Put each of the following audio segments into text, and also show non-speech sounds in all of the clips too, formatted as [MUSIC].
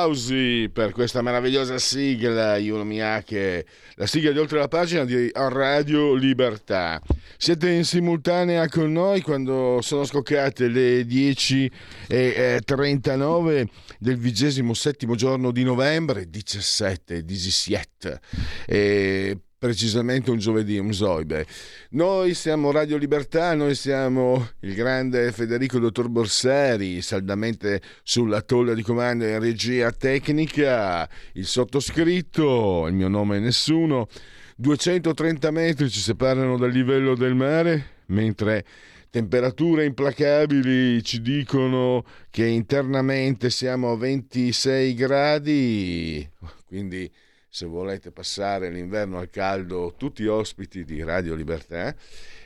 Applausi per questa meravigliosa sigla, Iuno Miyake, la sigla di oltre la pagina di Radio Libertà. Siete in simultanea con noi quando sono scoccate le 10.39 del vigesimo settimo giorno di novembre, 17, 17. E precisamente un giovedì, un zoibe. Noi siamo Radio Libertà, noi siamo il grande Federico Dottor Borsari, saldamente sulla tolla di comando in regia tecnica, il sottoscritto, il mio nome è nessuno, 230 metri ci separano dal livello del mare, mentre temperature implacabili ci dicono che internamente siamo a 26 gradi, quindi se volete passare l'inverno al caldo, tutti ospiti di Radio Libertà.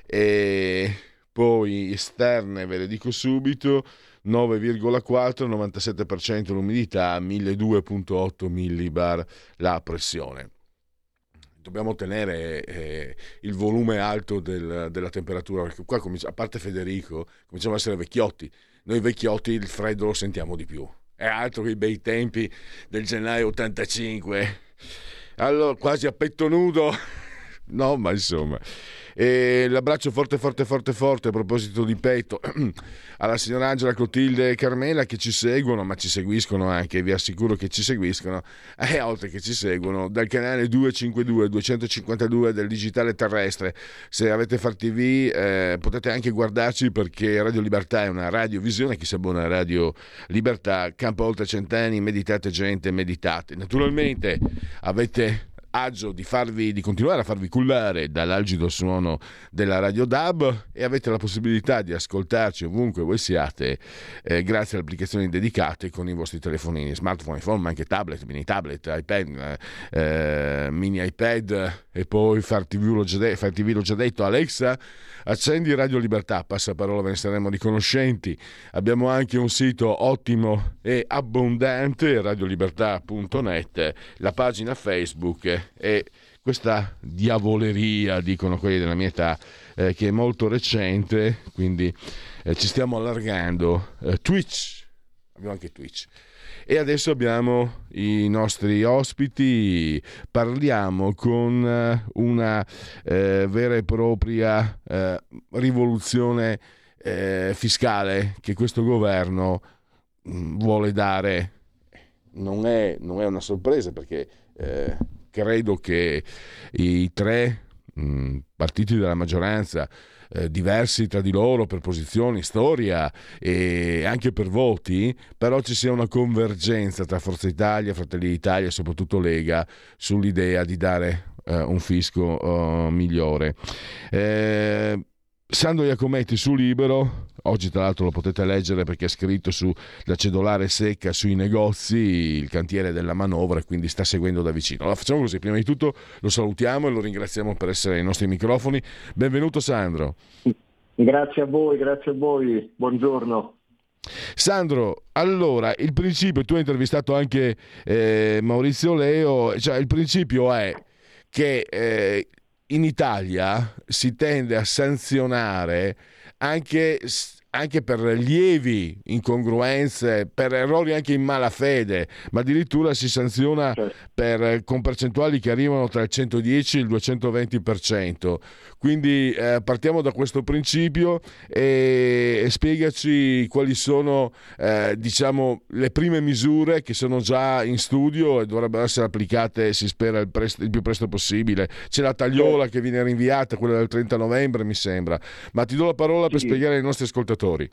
E poi esterne, ve le dico subito, 9,4, 97% l'umidità, 1200.8 millibar la pressione. Dobbiamo tenere eh, il volume alto del, della temperatura, perché qua, a parte Federico, cominciamo a essere vecchiotti. Noi vecchiotti il freddo lo sentiamo di più. È altro che i bei tempi del gennaio 85 allora, quasi a petto nudo. [LAUGHS] No, ma insomma. E l'abbraccio forte, forte, forte, forte a proposito di petto [CLEARS THROAT] alla signora Angela Clotilde e Carmela che ci seguono, ma ci seguiscono anche, vi assicuro che ci seguiscono, [LAUGHS] e oltre che ci seguono, dal canale 252 252 del digitale terrestre. Se avete Far TV eh, potete anche guardarci perché Radio Libertà è una radiovisione, chi si abbona a Radio Libertà, campo oltre cent'anni, meditate gente, meditate. Naturalmente avete agio di, farvi, di continuare a farvi cullare dall'algido suono della Radio DAB e avete la possibilità di ascoltarci ovunque voi siate eh, grazie alle applicazioni dedicate con i vostri telefonini, smartphone, iPhone, ma anche tablet, mini tablet, iPad, eh, mini iPad e poi far TV, l'ho già, l'ho già detto, Alexa accendi Radio Libertà, passaparola ve ne saremo riconoscenti. Abbiamo anche un sito ottimo e abbondante, radiolibertà.net, la pagina Facebook e questa diavoleria, dicono quelli della mia età, eh, che è molto recente, quindi eh, ci stiamo allargando. Eh, Twitch, abbiamo anche Twitch. E adesso abbiamo i nostri ospiti, parliamo con eh, una eh, vera e propria eh, rivoluzione fiscale che questo governo mh, mm, vuole dare. Non è, non è, una sorpresa perché eh, credo che i tre mh, mm, partiti della maggioranza eh, diversi tra di loro per posizioni, storia e anche per voti, però ci sia una convergenza tra Forza Italia, Fratelli d'Italia e soprattutto Lega sull'idea di dare eh, un fisco uh, migliore. Eh, Sandro Iacometti su Libero, oggi tra l'altro lo potete leggere perché è scritto sulla cedolare secca sui negozi, il cantiere della manovra e quindi sta seguendo da vicino. Allora facciamo così, prima di tutto lo salutiamo e lo ringraziamo per essere ai nostri microfoni. Benvenuto Sandro. Grazie a voi, grazie a voi, buongiorno. Sandro, allora il principio, tu hai intervistato anche eh, Maurizio Leo, cioè il principio è che eh, in Italia si tende a sanzionare anche, anche, per lievi incongruenze, per errori anche in malafede, ma addirittura si sanziona certo. per, con percentuali che arrivano tra il 110 e il 220%. Quindi eh, partiamo da questo principio e, e spiegaci quali sono eh, diciamo, le prime misure che sono già in studio e dovrebbero essere applicate, si spera, il, presto, il più presto possibile. C'è la tagliola che viene rinviata, quella del 30 novembre mi sembra, ma ti do la parola per spiegare ai nostri ascoltatori.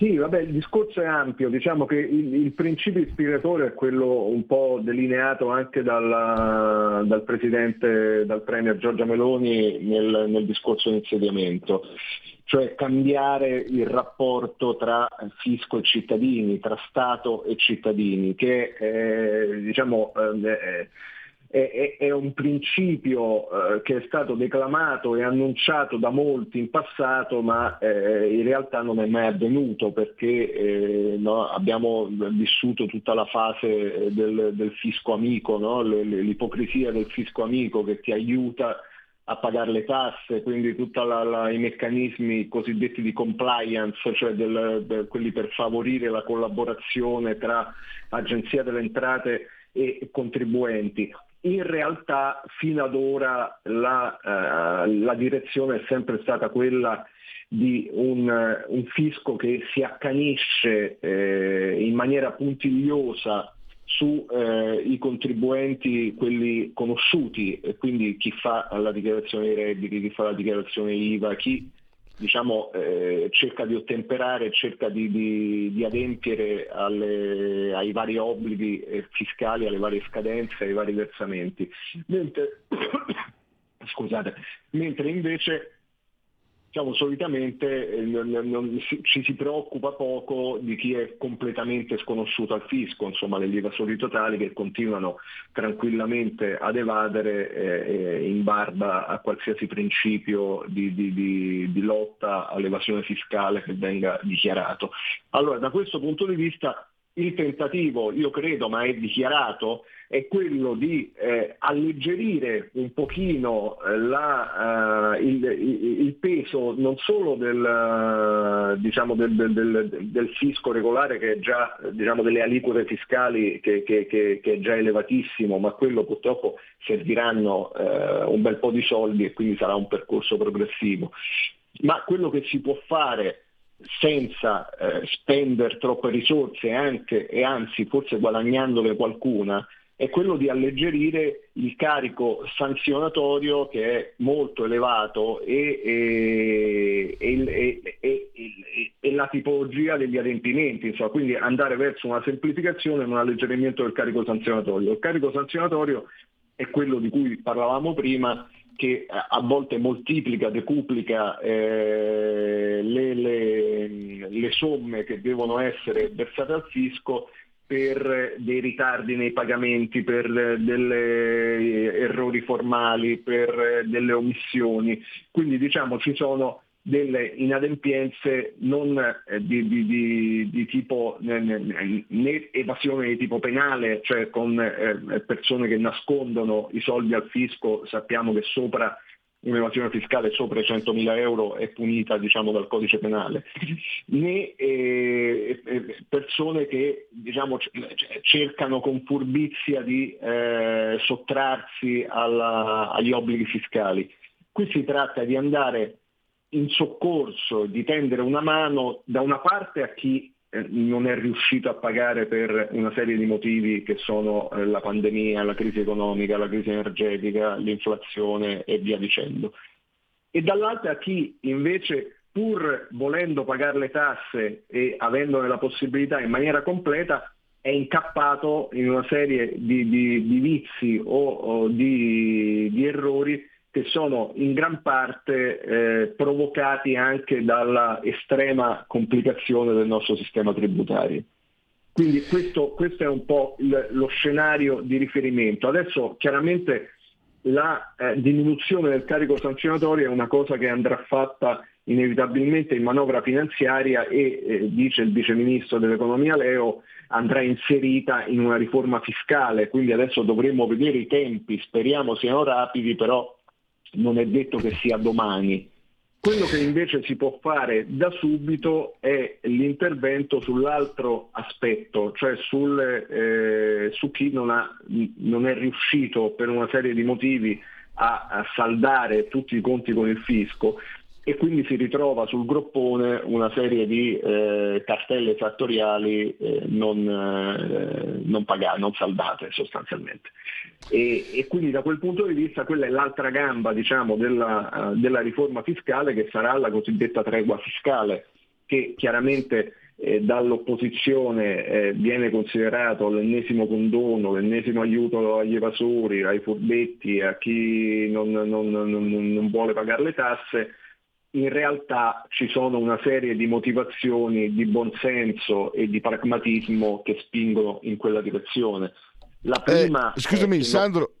Sì, vabbè, il discorso è ampio, diciamo che il, il, principio ispiratore è quello un po' delineato anche dalla, dal Presidente, dal Premier Giorgia Meloni nel, nel discorso di insediamento, cioè cambiare il rapporto tra fisco e cittadini, tra Stato e cittadini, che eh, diciamo, eh, è, è, un principio eh, che è stato declamato e annunciato da molti in passato, ma eh, in realtà non è mai avvenuto perché eh, no, abbiamo vissuto tutta la fase del, del fisco amico, no? l'ipocrisia del fisco amico che ti aiuta a pagare le tasse, quindi tutti i meccanismi cosiddetti di compliance, cioè del, del, quelli per favorire la collaborazione tra Agenzia delle Entrate e contribuenti in realtà fino ad ora la, uh, la direzione è sempre stata quella di un, uh, un fisco che si accanisce eh, in maniera puntigliosa sui eh, contribuenti, quelli conosciuti, quindi chi fa la dichiarazione dei redditi, chi fa la dichiarazione IVA, chi diciamo, eh, cerca di ottemperare, cerca di, di, di adempiere alle, ai vari obblighi eh, fiscali, alle varie scadenze, ai vari versamenti. Mentre, [COUGHS] scusate, mentre invece diciamo, solitamente eh, non, non, ci si preoccupa poco di chi è completamente sconosciuto al fisco, insomma degli evasori totali che continuano tranquillamente ad evadere eh, eh, in barba a qualsiasi principio di, di, di, di lotta all'evasione fiscale che venga dichiarato. Allora da questo punto di vista il tentativo, io credo, ma è dichiarato, è quello di eh, alleggerire un pochino eh, la, uh, il, il, peso non solo del, uh, diciamo del, del, del, fisco regolare che è già diciamo, delle aliquote fiscali che, che, che, che, è già elevatissimo, ma quello purtroppo serviranno uh, un bel po' di soldi e quindi sarà un percorso progressivo. Ma quello che si può fare senza eh, spendere troppe risorse anche, e anzi forse guadagnandole qualcuna, è quello di alleggerire il carico sanzionatorio che è molto elevato e, e, e, e la tipologia degli adempimenti, insomma, quindi andare verso una semplificazione e un alleggerimento del carico sanzionatorio. Il carico sanzionatorio è quello di cui parlavamo prima, che a volte moltiplica, decuplica eh, le, le, le, somme che devono essere versate al fisco per dei ritardi nei pagamenti, per degli errori formali, per delle omissioni. Quindi diciamo ci sono delle inadempienze non eh, di, di, di, di, tipo né evasione di tipo penale, cioè con eh, persone che nascondono i soldi al fisco, sappiamo che sopra un'evasione fiscale sopra i 100.000 euro è punita diciamo, dal codice penale, [LAUGHS] né eh, eh persone che diciamo, cercano con furbizia di eh, sottrarsi alla, agli obblighi fiscali. Qui si tratta di andare in soccorso, di tendere una mano da una parte a chi non è riuscito a pagare per una serie di motivi che sono eh, la pandemia, la crisi economica, la crisi energetica, l'inflazione e via dicendo. E dall'altra chi invece pur volendo pagare le tasse e avendone la possibilità in maniera completa è incappato in una serie di, di, di vizi o, o di, di errori che sono in gran parte eh, provocati anche dalla estrema complicazione del nostro sistema tributario. Quindi questo, questo è un po' il, lo scenario di riferimento. Adesso chiaramente la eh, diminuzione del carico sanzionatorio è una cosa che andrà fatta inevitabilmente in manovra finanziaria e, eh, dice il Vice Ministro dell'Economia Leo, andrà inserita in una riforma fiscale, quindi adesso dovremo vedere i tempi, speriamo siano rapidi, però non è detto che sia domani. Quello che invece si può fare da subito è l'intervento sull'altro aspetto, cioè sul, eh, su chi non, ha, non, è riuscito per una serie di motivi a, a saldare tutti i conti con il fisco e quindi si ritrova sul groppone una serie di eh, cartelle fattoriali eh, non, eh, non, pagate, non saldate sostanzialmente. E, e, quindi da quel punto di vista quella è l'altra gamba diciamo, della, uh, della riforma fiscale che sarà la cosiddetta tregua fiscale che chiaramente eh, dall'opposizione eh, viene considerato l'ennesimo condono, l'ennesimo aiuto agli evasori, ai furbetti, a chi non, non, non vuole pagare le tasse, in realtà ci sono una serie di motivazioni di buonsenso e di pragmatismo che spingono in quella direzione. La prima eh, scusami, Sandro,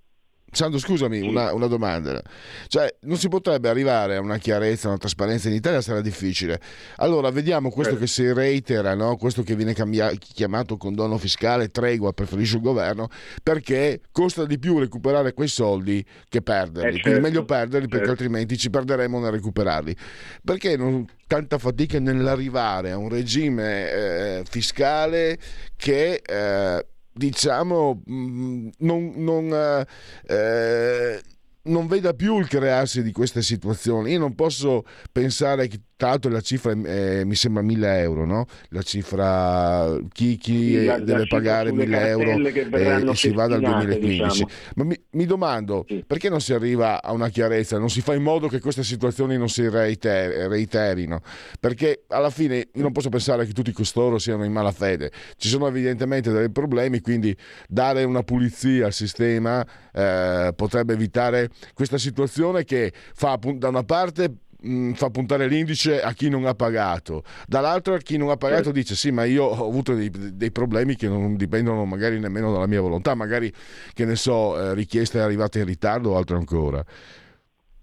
Sandro, scusami, sì. una, una, domanda. Cioè, non si potrebbe arrivare a una chiarezza, a una trasparenza in Italia sarà difficile. Allora, vediamo questo eh. che si reitera, no? questo che viene cambiato, chiamato condono fiscale, tregua, preferisce il governo, perché costa di più recuperare quei soldi che perderli. Eh, certo. Quindi meglio perderli perché certo. altrimenti ci perderemo nel recuperarli. Perché non tanta fatica nell'arrivare a un regime eh, fiscale che eh, diciamo, mm, non, non, eh, eh, non, veda più il crearsi di queste situazioni. Io non posso pensare che tra l'altro la cifra eh, mi sembra 1000 euro, no? La cifra, chi, chi la, deve la pagare 1000 euro e si va dal 2015. Diciamo. Ma mi, mi domando, sì. perché non si arriva a una chiarezza, non si fa in modo che queste situazioni non si reiter- reiterino? Perché alla fine io non posso pensare che tutti costoro siano in malafede. Ci sono evidentemente dei problemi, quindi dare una pulizia al sistema eh, potrebbe evitare questa situazione che fa da una parte mh, fa puntare l'indice a chi non ha pagato, dall'altro a chi non ha pagato dice sì ma io ho avuto dei, dei, problemi che non dipendono magari nemmeno dalla mia volontà, magari che ne so, eh, richiesta è arrivata in ritardo o altro ancora.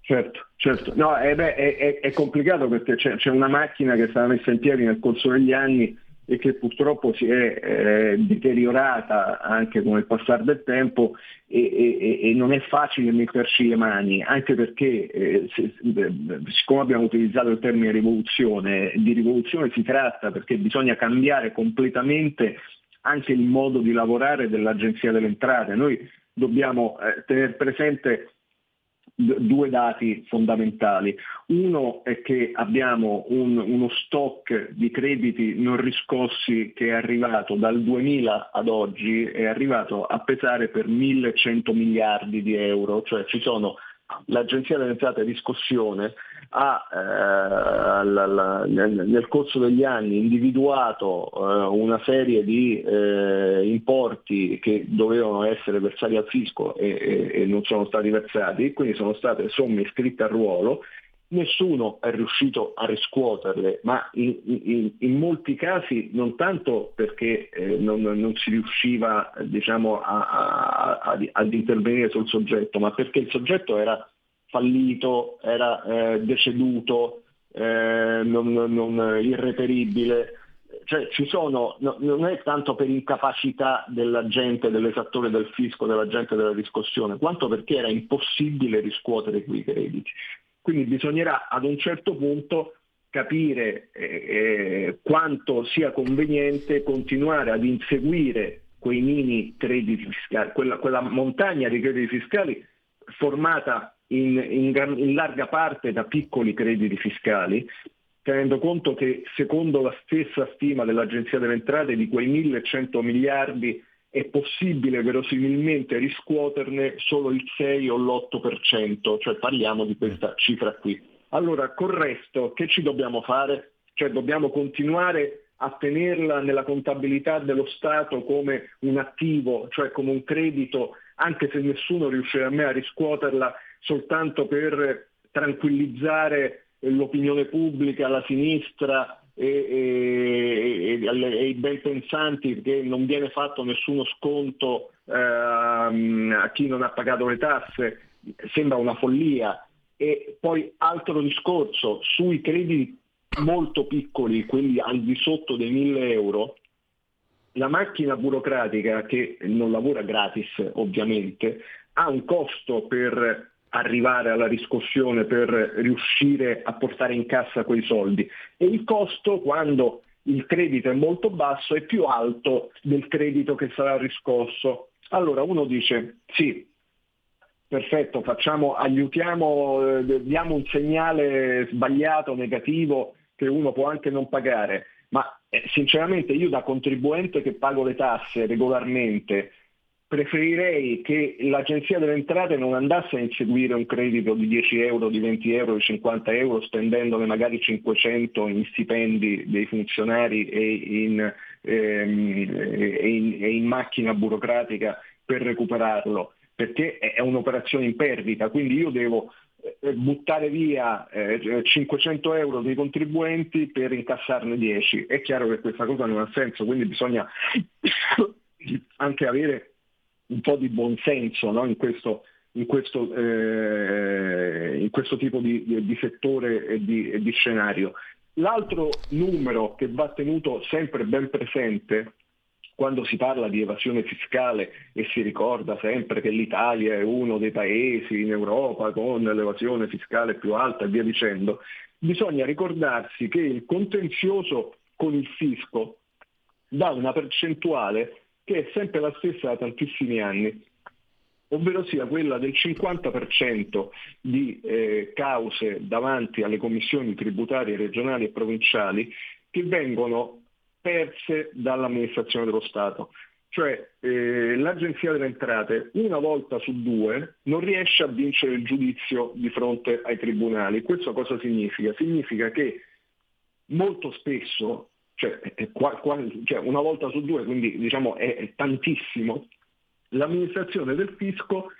Certo, certo. No, eh beh, è, è, è, complicato perché c'è, c'è, una macchina che è stata messa in piedi nel corso degli anni e che purtroppo si è eh, deteriorata anche con il passare del tempo e, e, e, non è facile metterci le mani, anche perché eh, se, eh, siccome abbiamo utilizzato il termine rivoluzione, di rivoluzione si tratta perché bisogna cambiare completamente anche il modo di lavorare dell'Agenzia delle Entrate. Noi dobbiamo eh, tenere presente due dati fondamentali. Uno è che abbiamo un, uno stock di crediti non riscossi che è arrivato dal 2000 ad oggi, è arrivato a pesare per 1100 miliardi di euro, cioè ci sono l'Agenzia delle Entrate Riscossione ha eh, la, la, nel, nel, corso degli anni individuato eh, una serie di eh, importi che dovevano essere versati al fisco e, e, e, non sono stati versati, quindi sono state somme iscritte a ruolo. Nessuno è riuscito a riscuoterle, ma in, in, in molti casi non tanto perché eh, non, non, si riusciva diciamo, a, a, a, ad intervenire sul soggetto, ma perché il soggetto era fallito, era eh, deceduto, eh, non, non, irreperibile. Cioè ci sono, no, non è tanto per incapacità dell'agente, dell'esattore del fisco, dell'agente della riscossione, quanto perché era impossibile riscuotere quei crediti. Quindi bisognerà ad un certo punto capire eh, eh quanto sia conveniente continuare ad inseguire quei mini crediti fiscali, quella, quella montagna di crediti fiscali formata in, in, in larga parte da piccoli crediti fiscali, tenendo conto che secondo la stessa stima dell'Agenzia delle Entrate di quei 1100 miliardi è possibile verosimilmente riscuoterne solo il 6 o l'8%, cioè parliamo di questa cifra qui. Allora, col resto, che ci dobbiamo fare? Cioè dobbiamo continuare a tenerla nella contabilità dello Stato come un attivo, cioè come un credito, anche se nessuno riuscirà mai a riscuoterla soltanto per tranquillizzare l'opinione pubblica, la sinistra e, i ben pensanti perché non viene fatto nessuno sconto ehm, a chi non ha pagato le tasse, sembra una follia. E poi altro discorso, sui crediti molto piccoli, quelli al di sotto dei 1000 euro, la macchina burocratica che non lavora gratis ovviamente ha un costo per arrivare alla riscossione per riuscire a portare in cassa quei soldi e il costo quando il credito è molto basso è più alto del credito che sarà riscosso. Allora uno dice sì, perfetto, facciamo, aiutiamo, eh, diamo un segnale sbagliato, negativo, che uno può anche non pagare, ma eh, sinceramente io da contribuente che pago le tasse regolarmente preferirei che l'Agenzia delle Entrate non andasse a inseguire un credito di 10 euro, di 20 euro, di 50 euro, spendendone magari 500 in stipendi dei funzionari e in, ehm, e in, e in macchina burocratica per recuperarlo, perché è un'operazione in perdita, quindi io devo eh, buttare via eh, 500 euro dei contribuenti per incassarne 10. È chiaro che questa cosa non ha senso, quindi bisogna [COUGHS] anche avere un po' di buonsenso no? in, questo, in, questo, eh, in, questo, tipo di, di settore e di, di scenario. L'altro numero che va tenuto sempre ben presente quando si parla di evasione fiscale e si ricorda sempre che l'Italia è uno dei paesi in Europa con l'evasione fiscale più alta e via dicendo, bisogna ricordarsi che il contenzioso con il fisco dà una percentuale che è sempre la stessa da tantissimi anni, ovvero sia quella del 50% di eh, cause davanti alle commissioni tributarie regionali e provinciali che vengono perse dall'amministrazione dello Stato. Cioè eh, l'Agenzia delle Entrate una volta su due non riesce a vincere il giudizio di fronte ai tribunali. Questo cosa significa? Significa che molto spesso cioè, qua, qua, cioè una volta su due, quindi diciamo è, è tantissimo, l'amministrazione del fisco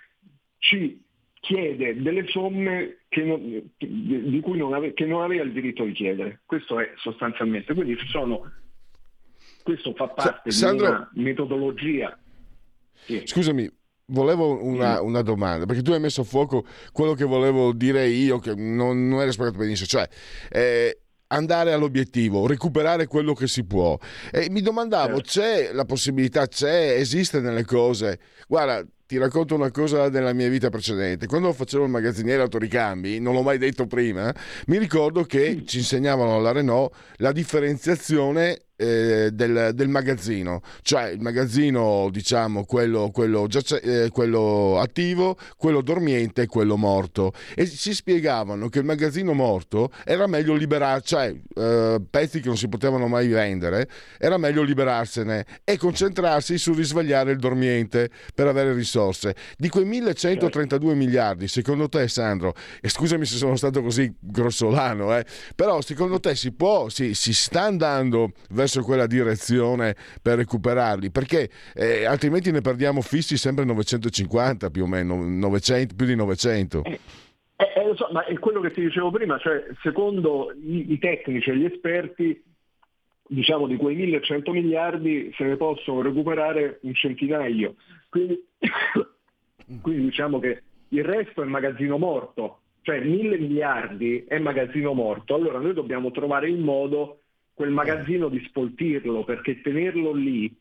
ci chiede delle somme che non, di cui non, ave, che non, aveva il diritto di chiedere. Questo è sostanzialmente. Quindi sono, questo fa parte Sandro, di una metodologia. Sì. Scusami, volevo una, una, domanda, perché tu hai messo a fuoco quello che volevo dire io, che non, non era spiegato benissimo. Cioè, eh, andare all'obiettivo, recuperare quello che si può. E mi domandavo, certo. c'è la possibilità, c'è, esiste nelle cose. Guarda, ti racconto una cosa della mia vita precedente. Quando facevo il magazziniere autoricambi, non l'ho mai detto prima, mi ricordo che ci insegnavano alla Renault la differenziazione eh, del, del, magazzino, cioè il magazzino, diciamo, quello, quello, eh, quello, attivo, quello dormiente e quello morto. E ci spiegavano che il magazzino morto era meglio liberare, cioè eh, pezzi che non si potevano mai vendere, era meglio liberarsene e concentrarsi su risvegliare il dormiente per avere risorse. Di quei 1132 miliardi, secondo te, Sandro, e scusami se sono stato così grossolano, eh, però secondo te si può, si, si sta andando verso verso quella direzione per recuperarli, perché eh, altrimenti ne perdiamo fissi sempre 950 più o meno, 900, più di 900. Eh, eh, lo so, ma è quello che ti dicevo prima, cioè secondo i, i tecnici e gli esperti, diciamo di quei 1100 miliardi se ne possono recuperare un centinaio. Quindi, [COUGHS] quindi diciamo che il resto è magazzino morto, cioè mille miliardi è magazzino morto. Allora noi dobbiamo trovare il modo quel magazzino di spoltirlo, perché tenerlo lì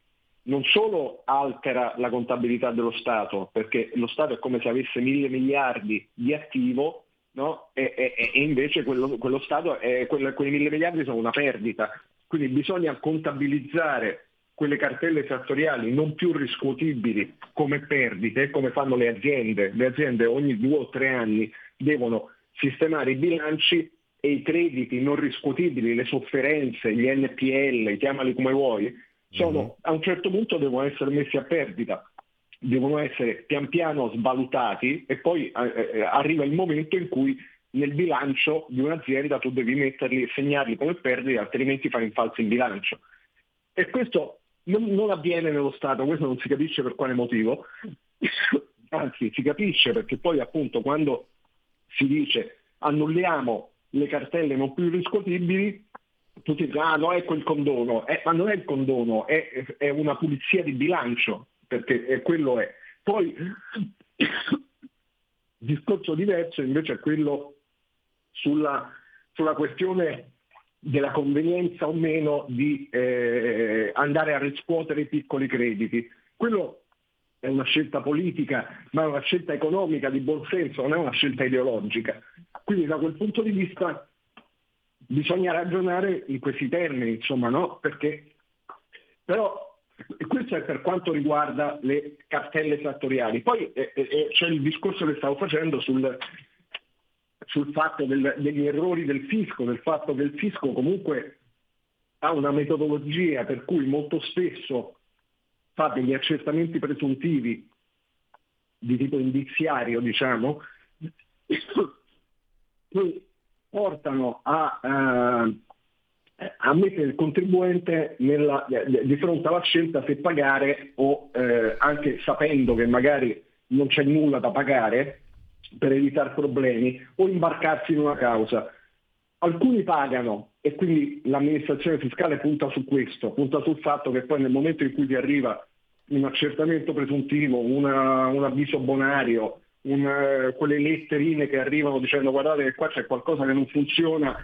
non solo altera la contabilità dello Stato, perché lo Stato è come se avesse mille miliardi di attivo, no? e, e, e, invece quello, quello Stato, è, quello, quei mille miliardi sono una perdita. Quindi bisogna contabilizzare quelle cartelle esattoriali non più riscuotibili come perdite, come fanno le aziende. Le aziende ogni due o tre anni devono sistemare i bilanci e i crediti non riscuotibili, le sofferenze, gli NPL, chiamali come vuoi, sono, mm-hmm. a un certo punto devono essere messi a perdita, devono essere pian piano svalutati e poi eh, eh, arriva il momento in cui nel bilancio di un'azienda tu devi metterli, segnarli come perdite, altrimenti fai un falso in bilancio. E questo non, non avviene nello Stato, questo non si capisce per quale motivo, [LAUGHS] anzi si capisce perché poi appunto quando si dice annulliamo le cartelle non più riscuotibili, tutti dicono, ah no, ecco il condono, eh, ma non è il condono, è, è, una pulizia di bilancio, perché quello è. Poi [COUGHS] discorso diverso invece è quello sulla, sulla questione della convenienza o meno di eh, andare a riscuotere i piccoli crediti. Quello è una scelta politica, ma è una scelta economica di buon senso, non è una scelta ideologica. Quindi da quel punto di vista bisogna ragionare in questi termini, insomma, no? Perché però questo è per quanto riguarda le cartelle fattoriali. Poi eh, eh, eh, c'è il discorso che stavo facendo sul, sul fatto del, degli errori del fisco, del fatto che il fisco comunque ha una metodologia per cui molto spesso fa degli accertamenti presuntivi di tipo indiziario, diciamo, [COUGHS] che portano a, eh, a mettere il contribuente nella, di fronte alla scelta se pagare o eh, anche sapendo che magari non c'è nulla da pagare per evitare problemi o imbarcarsi in una causa. Alcuni pagano e quindi l'amministrazione fiscale punta su questo, punta sul fatto che poi nel momento in cui ti arriva un accertamento presuntivo, una, un avviso bonario, un, quelle letterine che arrivano dicendo guardate che qua c'è qualcosa che non funziona,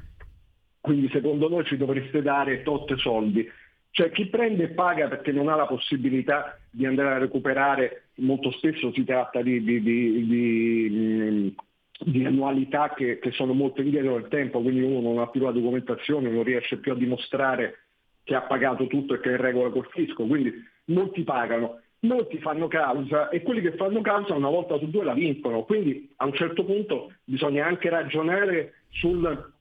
quindi secondo noi ci dovreste dare tot soldi. Cioè chi prende e paga perché non ha la possibilità di andare a recuperare, molto spesso si tratta di, di, di, di annualità che, che, sono molto indietro nel tempo, quindi uno non ha più la documentazione, non riesce più a dimostrare che ha pagato tutto e che è in regola col fisco, quindi molti pagano, molti fanno causa e quelli che fanno causa una volta su due la vincono, quindi a un certo punto bisogna anche ragionare sul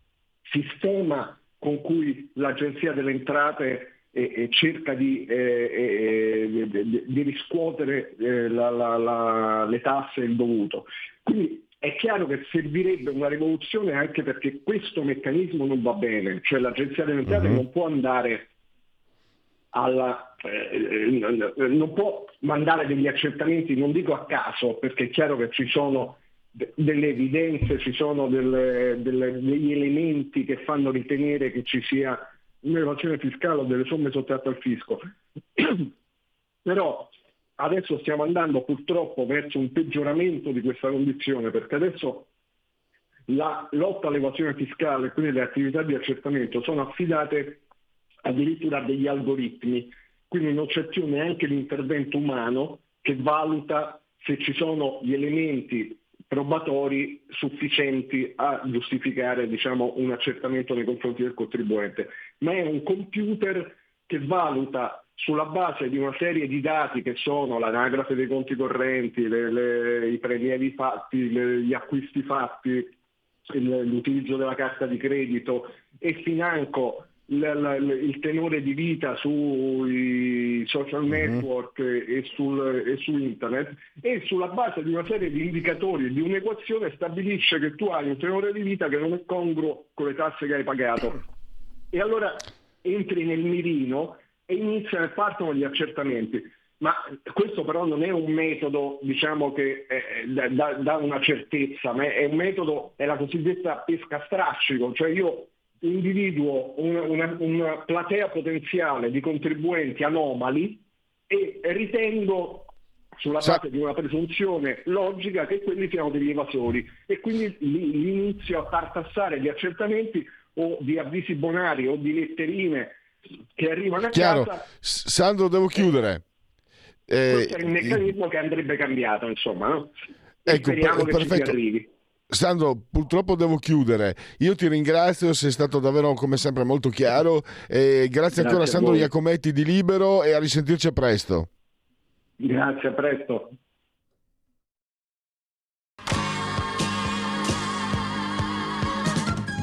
sistema con cui l'Agenzia delle Entrate eh, eh, cerca di, eh, di, di riscuotere la, la, la, le tasse e il dovuto. Quindi è chiaro che servirebbe una rivoluzione anche perché questo meccanismo non va bene, cioè l'Agenzia delle Entrate uh-huh. non può andare alla, eh, non può mandare degli accertamenti, non dico a caso, perché è chiaro che ci sono delle evidenze, ci sono delle, delle, degli elementi che fanno ritenere che ci sia un'evasione fiscale o delle somme sottratte al fisco. [CLEARS THROAT] Però adesso stiamo andando purtroppo verso un peggioramento di questa condizione perché adesso la lotta all'evasione fiscale, quindi le attività di accertamento, sono affidate addirittura a degli algoritmi, quindi non c'è più neanche l'intervento umano che valuta se ci sono gli elementi probatori sufficienti a giustificare diciamo, un accertamento nei confronti del contribuente, ma è un computer che valuta sulla base di una serie di dati che sono l'anagrafe dei conti correnti, le, le, i prelievi fatti, le, gli acquisti fatti, l'utilizzo della carta di credito e financo il tenore di vita sui social mhm. network mm-hmm. e, sul, e, su internet e sulla base di una serie di indicatori e di un'equazione stabilisce che tu hai un tenore di vita che non è congruo con le tasse che hai pagato. E allora entri nel mirino e iniziano e partono gli accertamenti. Ma questo però non è un metodo diciamo, che eh, dà, una certezza, ma è un metodo, è la cosiddetta pesca strascico, cioè io individuo una, una, una platea potenziale di contribuenti anomali e ritengo sulla base di una presunzione logica che quelli siano degli evasori e quindi l'inizio a tartassare gli accertamenti o di avvisi bonari o di letterine che arrivano a Chiaro. casa. Sandro, devo chiudere. Eh, questo è il meccanismo eh, che andrebbe cambiato, insomma, no? Ecco, speriamo per, che perfetto. ci arrivi. Sandro, purtroppo devo chiudere. Io ti ringrazio, sei stato davvero come sempre molto chiaro. E grazie, grazie ancora a Sandro Iacometti di Libero e a risentirci a presto. Grazie, a presto.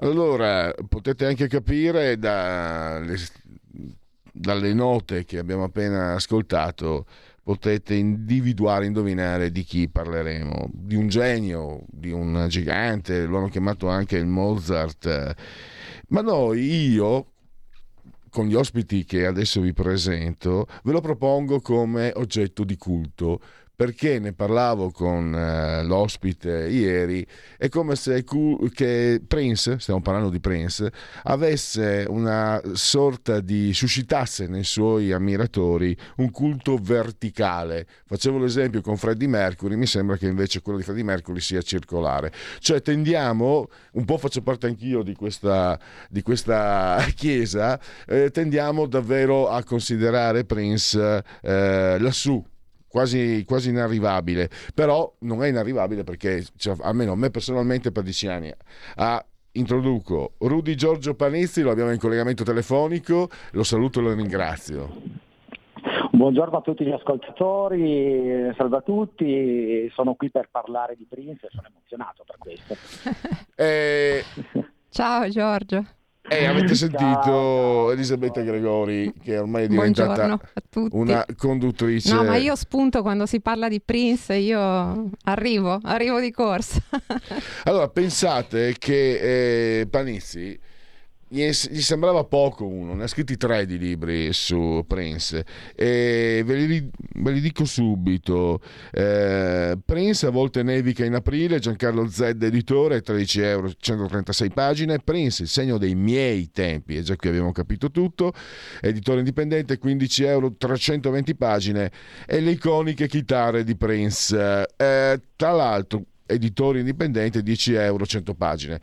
Allora, potete anche capire dalle, dalle note che abbiamo appena ascoltato, potete individuare, indovinare di chi parleremo, di un genio, di un gigante, lo hanno chiamato anche il Mozart, ma noi, io, con gli ospiti che adesso vi presento, ve lo propongo come oggetto di culto, perché ne parlavo con uh, l'ospite ieri, è come se cu- Prince, stiamo parlando di Prince, avesse una sorta di suscitasse nei suoi ammiratori un culto verticale. Facevo l'esempio con Freddie Mercury, mi sembra che invece quello di Freddie Mercury sia circolare. Cioè tendiamo, un po' faccio parte anch'io di questa, di questa [LAUGHS] chiesa, eh, tendiamo davvero a considerare Prince eh, lassù quasi, quasi inarrivabile, però non è inarrivabile perché cioè, almeno a me personalmente per dieci anni ha introduco Rudy Giorgio Panizzi, lo abbiamo in collegamento telefonico, lo saluto e lo ringrazio. Buongiorno a tutti gli ascoltatori, salve a tutti, sono qui per parlare di Prince e sono emozionato per questo. [LAUGHS] Eh, Ciao Giorgio. E avete sentito Elisabetta Gregori, che ormai è diventata una conduttrice. No, ma io spunto quando si parla di Prince, io arrivo, arrivo di corsa. allora, pensate che eh, Panizzi gli, sembrava poco uno, ne ha scritti tre di libri su Prince e ve li, ve li dico subito. Eh, Prince a volte nevica in aprile Giancarlo Z editore 13 euro 136 pagine. Prince il segno dei miei tempi e già qui abbiamo capito tutto. Editore indipendente 15 euro 320 pagine. E le iconiche chitarre di Prince. Eh, tra l'altro editore indipendente 10 euro 100 pagine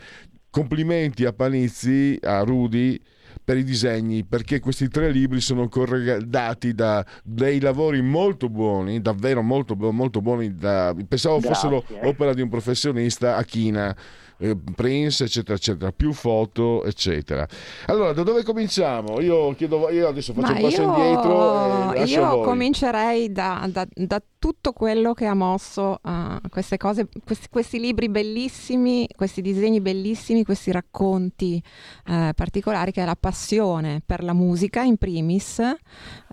Complimenti a Panizzi, a Rudy per i disegni perché questi tre libri sono corredati da dei lavori molto buoni, davvero molto, molto buoni. Da, pensavo Grazie. fossero opera di un professionista a china eh, Prince, eccetera, eccetera, più foto, eccetera. Allora, da dove cominciamo? Io, chiedo, io adesso faccio Ma un passo io, indietro. io comincerei da, da, da, tutto quello che ha mosso uh, queste cose, questi, questi, libri bellissimi, questi disegni bellissimi, questi racconti uh, particolari, che è la passione per la musica in primis.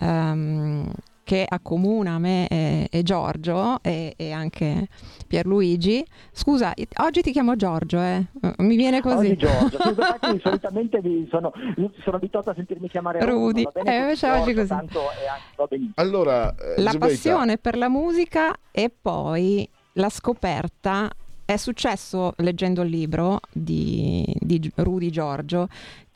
Um, che accomuna me e, e Giorgio e, e, anche Pierluigi. Scusa, oggi ti chiamo Giorgio, eh? mi viene così. Oggi Giorgio, [LAUGHS] sì, solitamente sono, sono abituato a sentirmi chiamare Rudy. Rudy. Eh, invece Giorgio, oggi così. Tanto allora, eh, la Zubeita. passione per la musica e poi la scoperta è successo leggendo il libro di, di Rudy Giorgio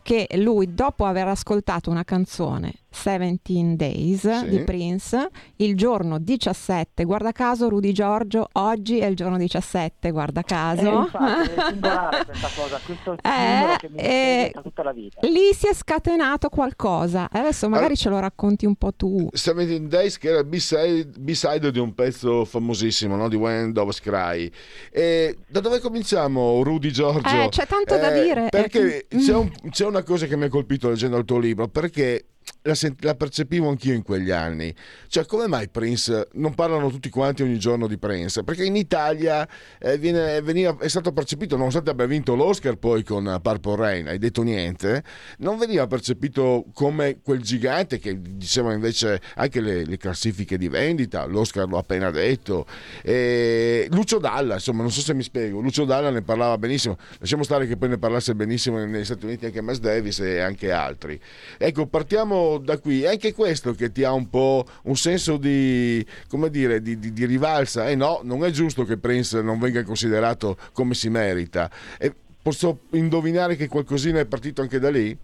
che lui dopo aver ascoltato una canzone 17 Days sì. di Prince, il giorno 17, guarda caso Rudy Giorgio, oggi è il giorno 17, guarda caso. Eh, infatti, è singolare [LAUGHS] questa cosa, questo eh, che mi eh, tutta la vita. Lì si è scatenato qualcosa, adesso magari allora, ce lo racconti un po' tu. 17 Days che era il B-side, B-side di un pezzo famosissimo, no? di When Doves Cry. E da dove cominciamo Rudy Giorgio? Eh, c'è tanto da eh, dire. Perché c'è, un, c'è una cosa che mi ha colpito leggendo il tuo libro, perché la, sent- la, percepivo anch'io in quegli anni. Cioè, come mai Prince non parlano tutti quanti ogni giorno di Prince? Perché in Italia eh, viene, veniva, è stato percepito, nonostante abbia vinto l'Oscar poi con Purple Rain, hai detto niente, non veniva percepito come quel gigante che diceva invece anche le, le classifiche di vendita, l'Oscar l'ho appena detto. E Lucio Dalla, insomma, non so se mi spiego, Lucio Dalla ne parlava benissimo, lasciamo stare che poi ne parlasse benissimo negli Stati Uniti anche Miles Davis e anche altri. Ecco, partiamo da qui. È anche questo che ti ha un po' un senso di, come dire, di, di, di rivalsa. Eh no, non è giusto che Prince non venga considerato come si merita. E posso indovinare che qualcosina è partito anche da lì?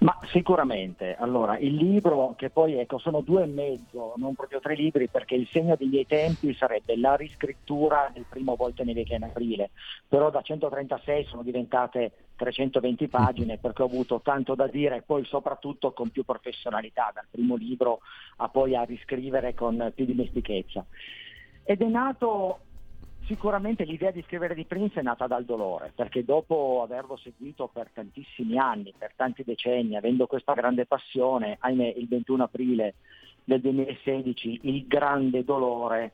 Ma sicuramente, allora il libro che poi ecco sono due e mezzo, non proprio tre libri perché il segno dei miei tempi sarebbe la riscrittura del primo Volte nevica in aprile, però da 136 sono diventate 320 pagine perché ho avuto tanto da dire e poi soprattutto con più professionalità, dal primo libro a poi a riscrivere con più dimestichezza. Ed è nato Sicuramente l'idea di scrivere di Prince è nata dal dolore, perché dopo averlo seguito per tantissimi anni, per tanti decenni, avendo questa grande passione, ahimè il 21 aprile del 2016 il grande dolore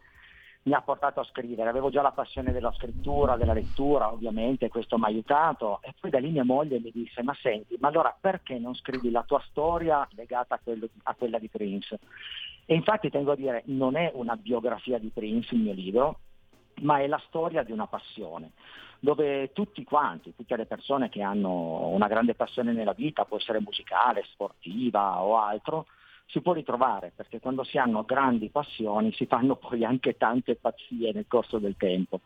mi ha portato a scrivere. Avevo già la passione della scrittura, della lettura, ovviamente, questo mi ha aiutato. E poi da lì mia moglie mi disse, ma senti, ma allora perché non scrivi la tua storia legata a, quello, a quella di Prince? E infatti tengo a dire, non è una biografia di Prince il mio libro, ma è la storia di una passione, dove tutti quanti, tutte le persone che hanno una grande passione nella vita, può essere musicale, sportiva o altro, si può ritrovare, perché quando si hanno grandi passioni si fanno poi anche tante pazzie nel corso del tempo.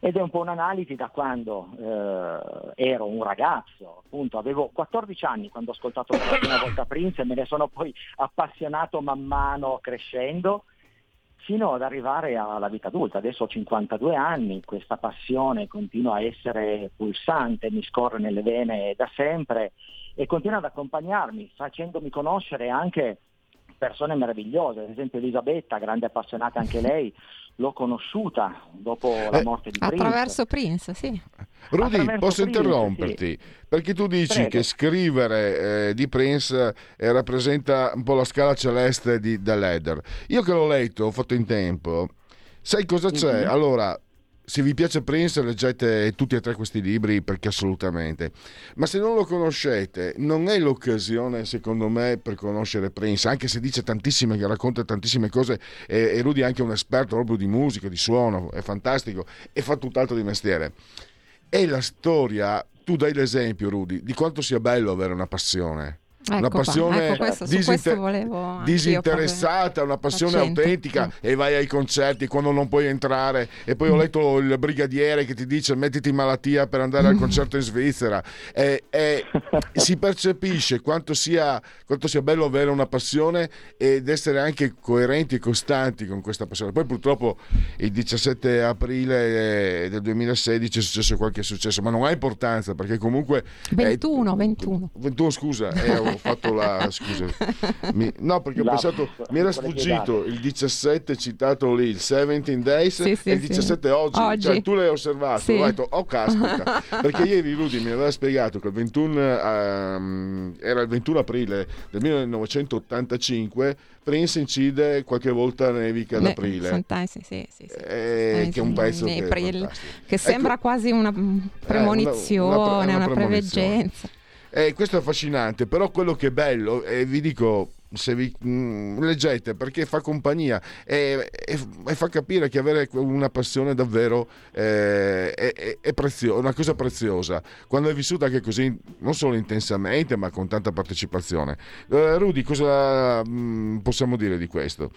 Ed è un po' un'analisi da quando eh, ero un ragazzo, appunto avevo 14 anni quando ho ascoltato la prima volta Prince e me ne sono poi appassionato man mano crescendo fino ad arrivare alla vita adulta. Adesso ho 52 anni, questa passione continua a essere pulsante, mi scorre nelle vene da sempre e continua ad accompagnarmi, facendomi conoscere anche persone meravigliose, ad esempio Elisabetta, grande appassionata anche lei, l'ho conosciuta dopo la eh, morte di Prince. Attraverso Prince, sì. Rudy, Attraverso posso Prince, interromperti? Sì. Perché tu dici Prego. che scrivere eh, di Prince eh, rappresenta un po' la scala celeste di, da Io che l'ho letto, ho fatto in tempo, sai cosa c'è? Mm-hmm. Allora, se vi piace Prince leggete tutti e tre questi libri perché assolutamente. Ma se non lo conoscete, non è l'occasione secondo me per conoscere Prince, anche se dice tantissime, racconta tantissime cose e Rudy è anche un esperto proprio di musica, di suono, è fantastico e fa tutt'altro di mestiere. È la storia, tu dai l'esempio Rudy, di quanto sia bello avere una passione Ecco una passione ecco questo, disinter- disinteressata, una passione accento. autentica sì. e vai ai concerti quando non puoi entrare e poi ho letto il brigadiere che ti dice mettiti in malattia per andare al concerto in Svizzera e, e [LAUGHS] si percepisce quanto sia, quanto sia bello avere una passione ed essere anche coerenti e costanti con questa passione. Poi purtroppo il 17 aprile del 2016 è successo qualche successo, ma non ha importanza perché comunque... 21, è, 21. 21 scusa, è [LAUGHS] ho fatto la scusa. Mi, no, perché ho la, pensato mi era sfuggito il 17 citato lì, il 17 days sì, sì, e il 17 sì. oggi. oggi. Cioè, tu l'hai osservato, sì. ho detto "Oh caspita". [LAUGHS] perché ieri Rudy mi aveva spiegato che il 21 um, era il 21 aprile del 1985 Prince incide qualche volta nevica ad aprile. Sì, sì, sì, sì. Eh, che è un pezzo che, che, che sembra ecco, quasi una premonizione, eh, una, una, una, una preveggenza. Eh, questo è affascinante, però quello che è bello, e vi dico, se vi mh, mm, leggete perché fa compagnia e, e, e, fa capire che avere una passione davvero eh, è, è, prezio- una cosa preziosa. Quando è vissuta anche così non solo intensamente ma con tanta partecipazione. Eh, Rudy cosa mh, mm, possiamo dire di questo?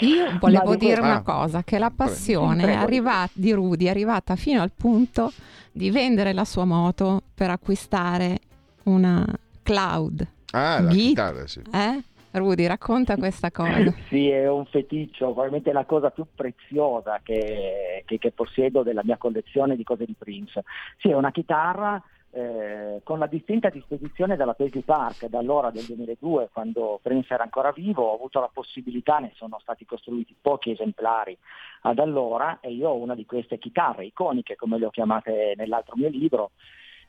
Io volevo dire una ah, cosa, che la passione arriva, di Rudy è arrivata fino al punto di vendere la sua moto per acquistare una cloud. Ah, la Geek, chitarra, sì. Eh? Rudy, racconta questa cosa. [LAUGHS] sì, è un feticcio, probabilmente la cosa più preziosa che, che, che, possiedo della mia collezione di cose di Prince. Sì, è una chitarra eh, con la distinta disposizione della Paisley Park, da allora del 2002, quando Prince era ancora vivo, ho avuto la possibilità, ne sono stati costruiti pochi esemplari ad allora, e io ho una di queste chitarre iconiche, come le ho chiamate nell'altro mio libro,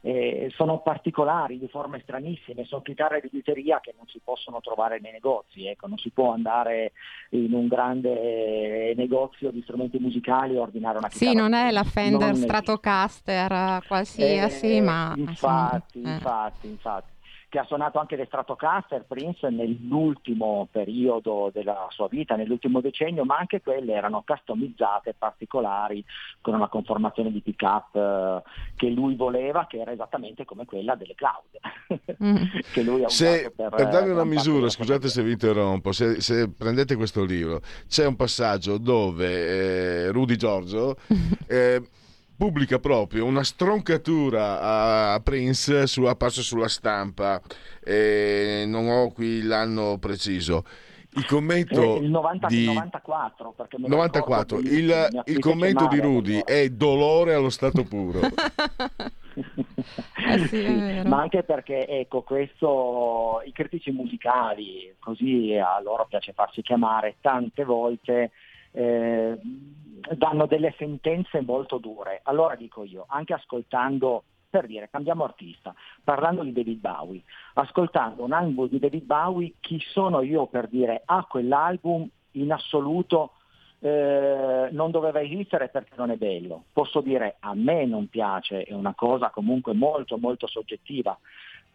eh, sono particolari, di forme stranissime, sono chitarre di liuteria che non si possono trovare nei negozi, ecco, non si può andare in un grande negozio di strumenti musicali e ordinare una chitarra. Sì, non è la Fender Stratocaster qualsiasi, eh, ma... Infatti, insomma, infatti, infatti che ha suonato anche le Stratocaster Prince nell'ultimo periodo della sua vita, nell'ultimo decennio, ma anche quelle erano customizzate, particolari, con una conformazione di pick-up eh, che lui voleva, che era esattamente come quella delle cloud. [LAUGHS] Mm. che lui ha se, per, per darvi una misura, scusate se vi interrompo, se, se, prendete questo libro, c'è un passaggio dove eh, Rudy Giorgio... [LAUGHS] Eh, pubblica proprio una stroncatura a Prince su, apparso sulla stampa, eh, non ho qui l'anno preciso. Il commento eh, il 90, di 94, 94. Di, il, il commento di Rudy è dolore allo stato puro. [LAUGHS] eh sì, ma anche perché ecco questo i critici musicali così a loro piace farsi chiamare tante volte eh, danno delle sentenze molto dure. Allora dico io, anche ascoltando, per dire, cambiamo artista, parlando di David Bowie, ascoltando un album di David Bowie, chi sono io per dire, ah, quell'album in assoluto eh, non doveva esistere perché non è bello. Posso dire a me non piace, è una cosa comunque molto molto soggettiva,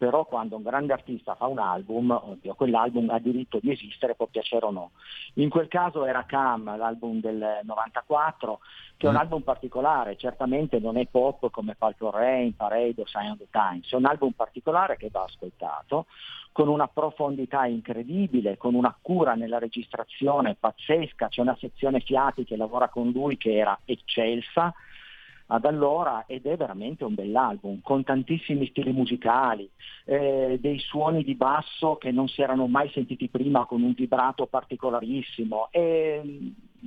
però quando un grande artista fa un album, oddio, quell'album ha diritto di esistere, può piacere o no. In quel caso era Cam, l'album del 94, che è un mm. album particolare, certamente non è pop come Falcon Rain, Parade o Sign of the Times, è un album particolare che va ascoltato, con una profondità incredibile, con una cura nella registrazione pazzesca, c'è una sezione Fiati che lavora con lui che era eccelsa, ad allora ed è veramente un bell'album, con tantissimi stili musicali, eh, dei suoni di basso che non si erano mai sentiti prima con un vibrato particolarissimo. È,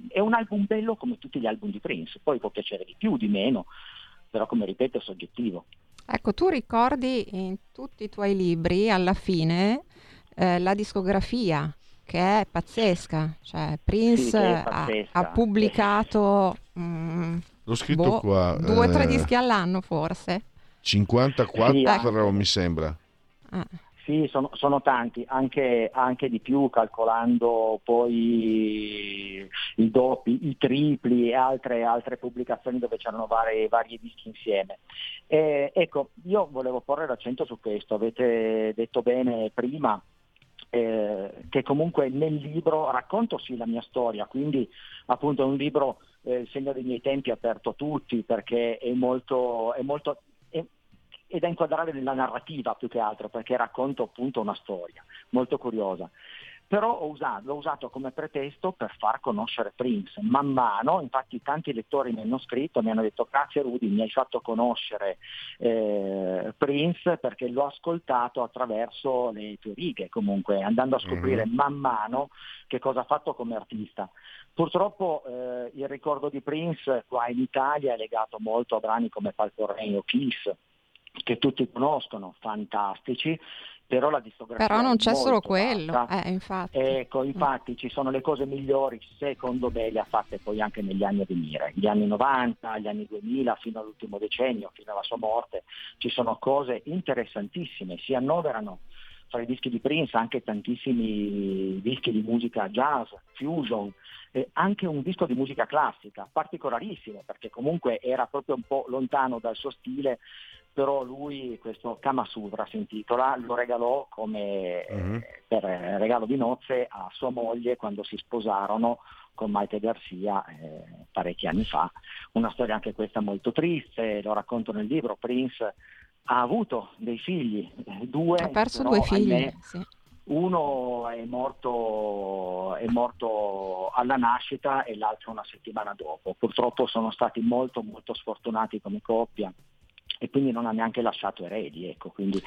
è un album bello come tutti gli album di Prince, poi può piacere di più, o di meno, però come ripeto è soggettivo. Ecco, tu ricordi in tutti i tuoi libri alla fine eh, la discografia che è pazzesca, cioè Prince sì, è pazzesca. Ha, ha, pubblicato... Mm, L'ho scritto boh, qua. Due o eh, tre dischi all'anno forse. 54 sì, mi sembra. Ah. Sì, sono, sono tanti, anche, anche, di più calcolando poi i doppi, i tripli e altre, altre pubblicazioni dove c'erano vari, vari dischi insieme. E, ecco, io volevo porre l'accento su questo, avete detto bene prima eh, che comunque nel libro racconto sì la mia storia, quindi appunto è un libro, eh, il segno dei miei tempi aperto a tutti perché è molto, è molto è da inquadrare nella narrativa più che altro, perché racconto appunto una storia molto curiosa. Però usato, l'ho usato come pretesto per far conoscere Prince. Man mano, infatti tanti lettori mi hanno scritto, mi hanno detto grazie Rudy, mi hai fatto conoscere eh, Prince perché l'ho ascoltato attraverso le tue righe, comunque andando a scoprire mm-hmm. man mano che cosa ha fatto come artista. Purtroppo eh, il ricordo di Prince qua in Italia è legato molto a brani come Palcorrei o Kiss, che tutti conoscono, fantastici, però la discografia però non c'è solo quello eh, infatti. ecco infatti ci sono le cose migliori secondo me le ha fatte poi anche negli anni a venire. Gli anni 90 gli anni 2000 fino all'ultimo decennio fino alla sua morte ci sono cose interessantissime si annoverano fra i dischi di Prince anche tantissimi dischi di musica jazz fusion eh, anche un disco di musica classica particolarissimo perché comunque era proprio un po' lontano dal suo stile però lui questo Kama Sutra si intitola, lo regalò come uh-huh. per regalo di nozze a sua moglie quando si sposarono con Maite Garcia eh, parecchi anni fa. Una storia anche questa molto triste, lo racconto nel libro, Prince ha avuto dei figli, eh, due. Ha perso due figli, sì. Uno è morto, è morto, alla nascita e l'altro una settimana dopo. Purtroppo sono stati molto molto sfortunati come coppia e quindi non ha neanche lasciato eredi. Ecco, quindi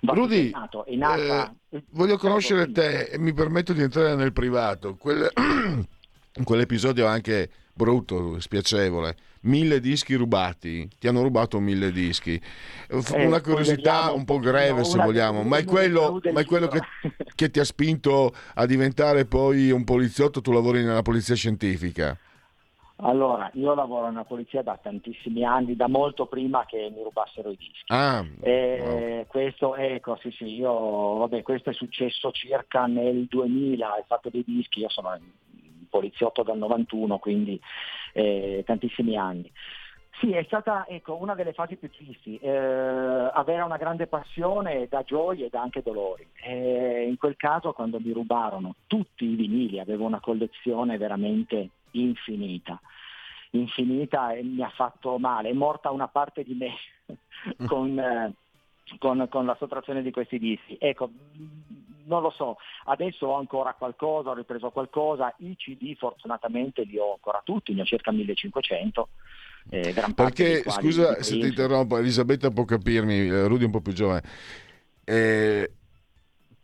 Rudy, è nata... eh, voglio conoscere te e mi permetto di entrare nel privato. Quel... [CLEARS THROAT] Quell'episodio anche brutto, spiacevole. Mille dischi rubati, ti hanno rubato mille dischi. Eh, una curiosità un po' greve, no, se vogliamo, ma è quello, ma è quello che, che ti ha spinto a diventare poi un poliziotto? Tu lavori nella polizia scientifica. Allora, io lavoro nella polizia da tantissimi anni, da molto prima che mi rubassero i dischi. Ah, e wow. Questo, ecco, sì, sì, io, vabbè, questo è successo circa nel 2000, il fatto dei dischi, io sono poliziotto dal 91, quindi eh, tantissimi anni. Sì, è stata ecco, una delle fasi più tristi, eh, avere una grande passione da gioie e da anche dolori. Eh, in quel caso quando mi rubarono tutti i vinili, avevo una collezione veramente infinita, infinita e mi ha fatto male, è morta una parte di me [LAUGHS] con, eh, con, con, la sottrazione di questi dischi. Ecco, non lo so, adesso ho ancora qualcosa, ho ripreso qualcosa, i CD fortunatamente li ho ancora tutti, ne ho circa 1500. Eh, Perché, scusa se ti interrompo, Elisabetta può capirmi, eh, Rudy è un po' più giovane. Eh,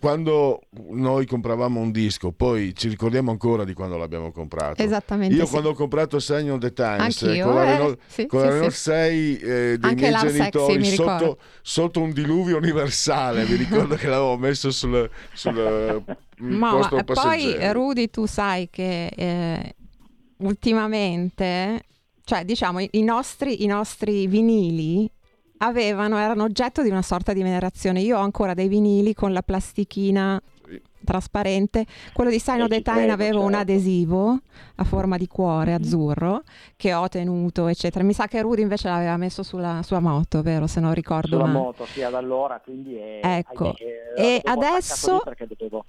quando noi compravamo un disco, poi ci ricordiamo ancora di quando l'abbiamo comprato. Esattamente. Io sì. quando ho comprato Sign of the Times Anch'io, con la eh, Renault, sì, con sì, la Renault 6 eh, dei Anche miei genitori sexy, sotto, sotto, un diluvio universale, mi ricordo che l'avevo messo sul, sul [LAUGHS] Ma posto poi Rudy tu sai che eh, ultimamente, cioè diciamo i nostri, i nostri vinili avevano, erano oggetto di una sorta di venerazione. Io ho ancora dei vinili con la plastichina trasparente. Quello di Sign of the Time aveva certo. un adesivo a forma di cuore azzurro che ho tenuto, eccetera. Mi sa che Rudy invece l'aveva messo sulla sua moto, vero? Se non ricordo sulla male. moto, sì, ad allora, quindi è, Ecco. e adesso dovevo...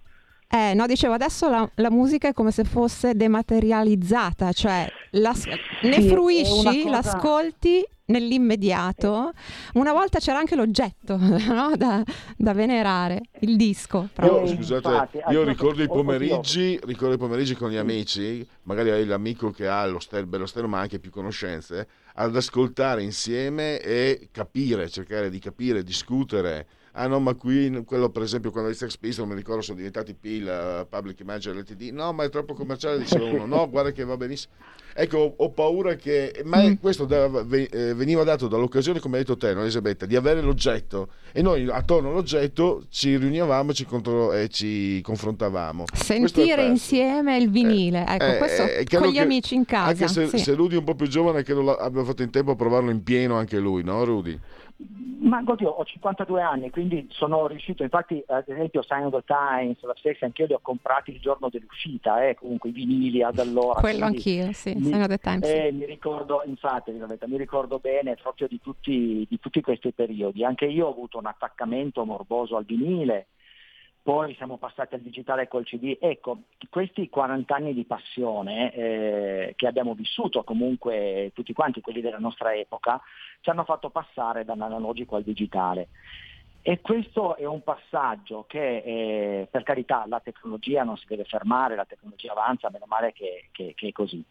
Eh, no, dicevo, adesso la, la, musica è come se fosse dematerializzata, cioè la, ne fruisci, cosa... l'ascolti nell'immediato. Una volta c'era anche l'oggetto [LAUGHS] no? da, da, venerare, il disco. Io, scusate, Infatti, io ricordo i pomeriggi, ricordo i pomeriggi con gli amici, magari hai l'amico che ha lo stereo, bello stereo, ma anche più conoscenze, ad ascoltare insieme e capire, cercare di capire, discutere ah no ma qui quello per esempio quando i Sex Pistols mi ricordo sono diventati PIL uh, Public Image LTD no ma è troppo commerciale diceva uno no guarda che va benissimo ecco ho, ho paura che ma mm. questo da, eh, veniva dato dall'occasione come hai detto te no, Elisabetta di avere l'oggetto e noi attorno all'oggetto ci riunivamo ci contro, e ci confrontavamo sentire insieme il vinile eh, ecco eh, questo eh, con gli amici in casa anche se, sì. se Rudy è un po' più giovane credo abbia fatto in tempo a provarlo in pieno anche lui no Rudy? Ma oddio, ho 52 anni, quindi sono riuscito, infatti ad esempio Sign of the Times, la stessa, anch'io li ho comprati il giorno dell'uscita, eh, comunque i vinili ad allora. Quello anch'io, sì, mi, Sign of the Times. Eh, mi ricordo, infatti, mi ricordo bene proprio di tutti, di tutti questi periodi. Anche io ho avuto un attaccamento morboso al vinile, poi siamo passati al digitale col CD. Ecco, questi 40 anni di passione eh, che abbiamo vissuto comunque tutti quanti, quelli della nostra epoca, ci hanno fatto passare dall'analogico al digitale. E questo è un passaggio che, eh, per carità, la tecnologia non si deve fermare, la tecnologia avanza, meno male che, che, che è così.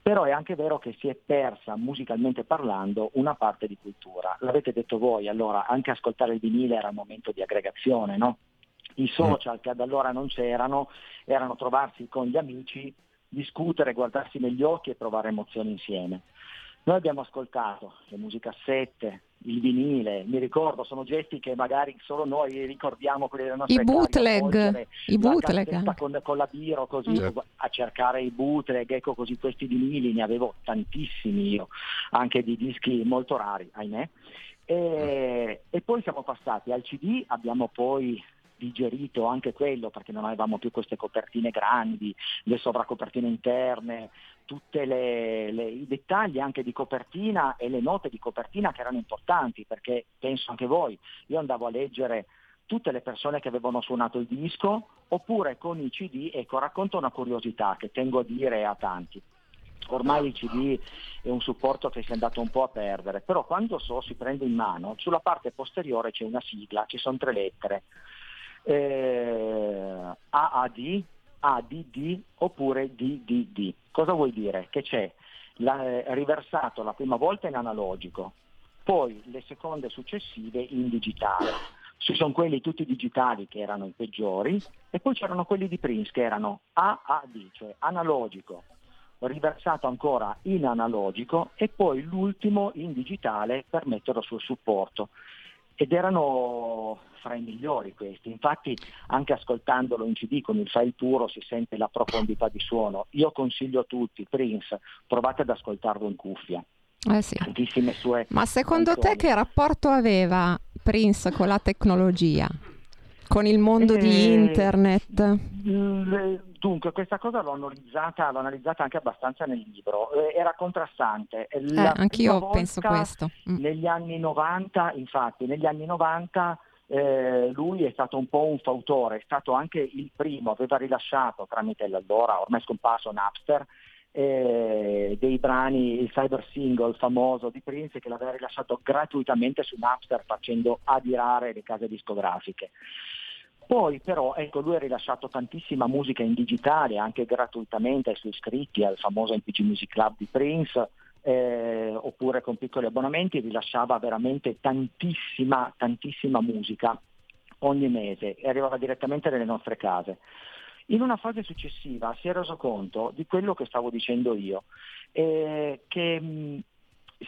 Però è anche vero che si è persa, musicalmente parlando, una parte di cultura. L'avete detto voi, allora anche ascoltare il vinile era un momento di aggregazione, no? I social che ad allora non c'erano erano trovarsi con gli amici, discutere, guardarsi negli occhi e provare emozioni insieme. Noi abbiamo ascoltato le musicassette, il vinile, mi ricordo, sono gesti che magari solo noi ricordiamo quelli della nostra I bootleg, i bootleg. Con, con, la biro così certo. a cercare i bootleg, ecco così questi vinili ne avevo tantissimi io, anche di dischi molto rari, ahimè. E, e poi siamo passati al CD, abbiamo poi digerito anche quello perché non avevamo più queste copertine grandi, le sovracopertine interne, tutti i dettagli anche di copertina e le note di copertina che erano importanti perché penso anche voi, io andavo a leggere tutte le persone che avevano suonato il disco oppure con i CD, ecco racconto una curiosità che tengo a dire a tanti. Ormai il CD è un supporto che si è andato un po' a perdere, però quando so si prende in mano, sulla parte posteriore c'è una sigla, ci sono tre lettere, eh, AAD, ADD oppure DDD. Cosa vuol dire? Che c'è la, eh, riversato la prima volta in analogico, poi le seconde successive in digitale. Ci sono quelli tutti digitali che erano i peggiori e poi c'erano quelli di Prince che erano AAD, cioè analogico, riversato ancora in analogico e poi l'ultimo in digitale per metterlo sul supporto. Ed erano fra i migliori questi, infatti anche ascoltandolo in CD con il file puro si sente la profondità di suono. Io consiglio a tutti, Prince, provate ad ascoltarlo in cuffia. Eh sì. Tantissime sue Ma secondo canzoni. te che rapporto aveva Prince con la tecnologia? Con il mondo eh, di internet? Dunque, questa cosa l'ho analizzata, l'ho analizzata anche abbastanza nel libro. Eh, era contrastante. Eh, anch'io penso questo. Mm. Negli anni 90, infatti, negli anni 90 eh, lui è stato un po' un fautore, è stato anche il primo, aveva rilasciato tramite l'allora ormai scomparso Napster eh, dei brani, il cyber single famoso di Prince che l'aveva rilasciato gratuitamente su Napster facendo adirare le case discografiche. Poi però ecco, lui ha rilasciato tantissima musica in digitale, anche gratuitamente ai suoi iscritti al famoso MPG Music Club di Prince, eh, oppure con piccoli abbonamenti, rilasciava veramente tantissima, tantissima musica ogni mese e arrivava direttamente nelle nostre case. In una fase successiva si è reso conto di quello che stavo dicendo io, eh, che mh,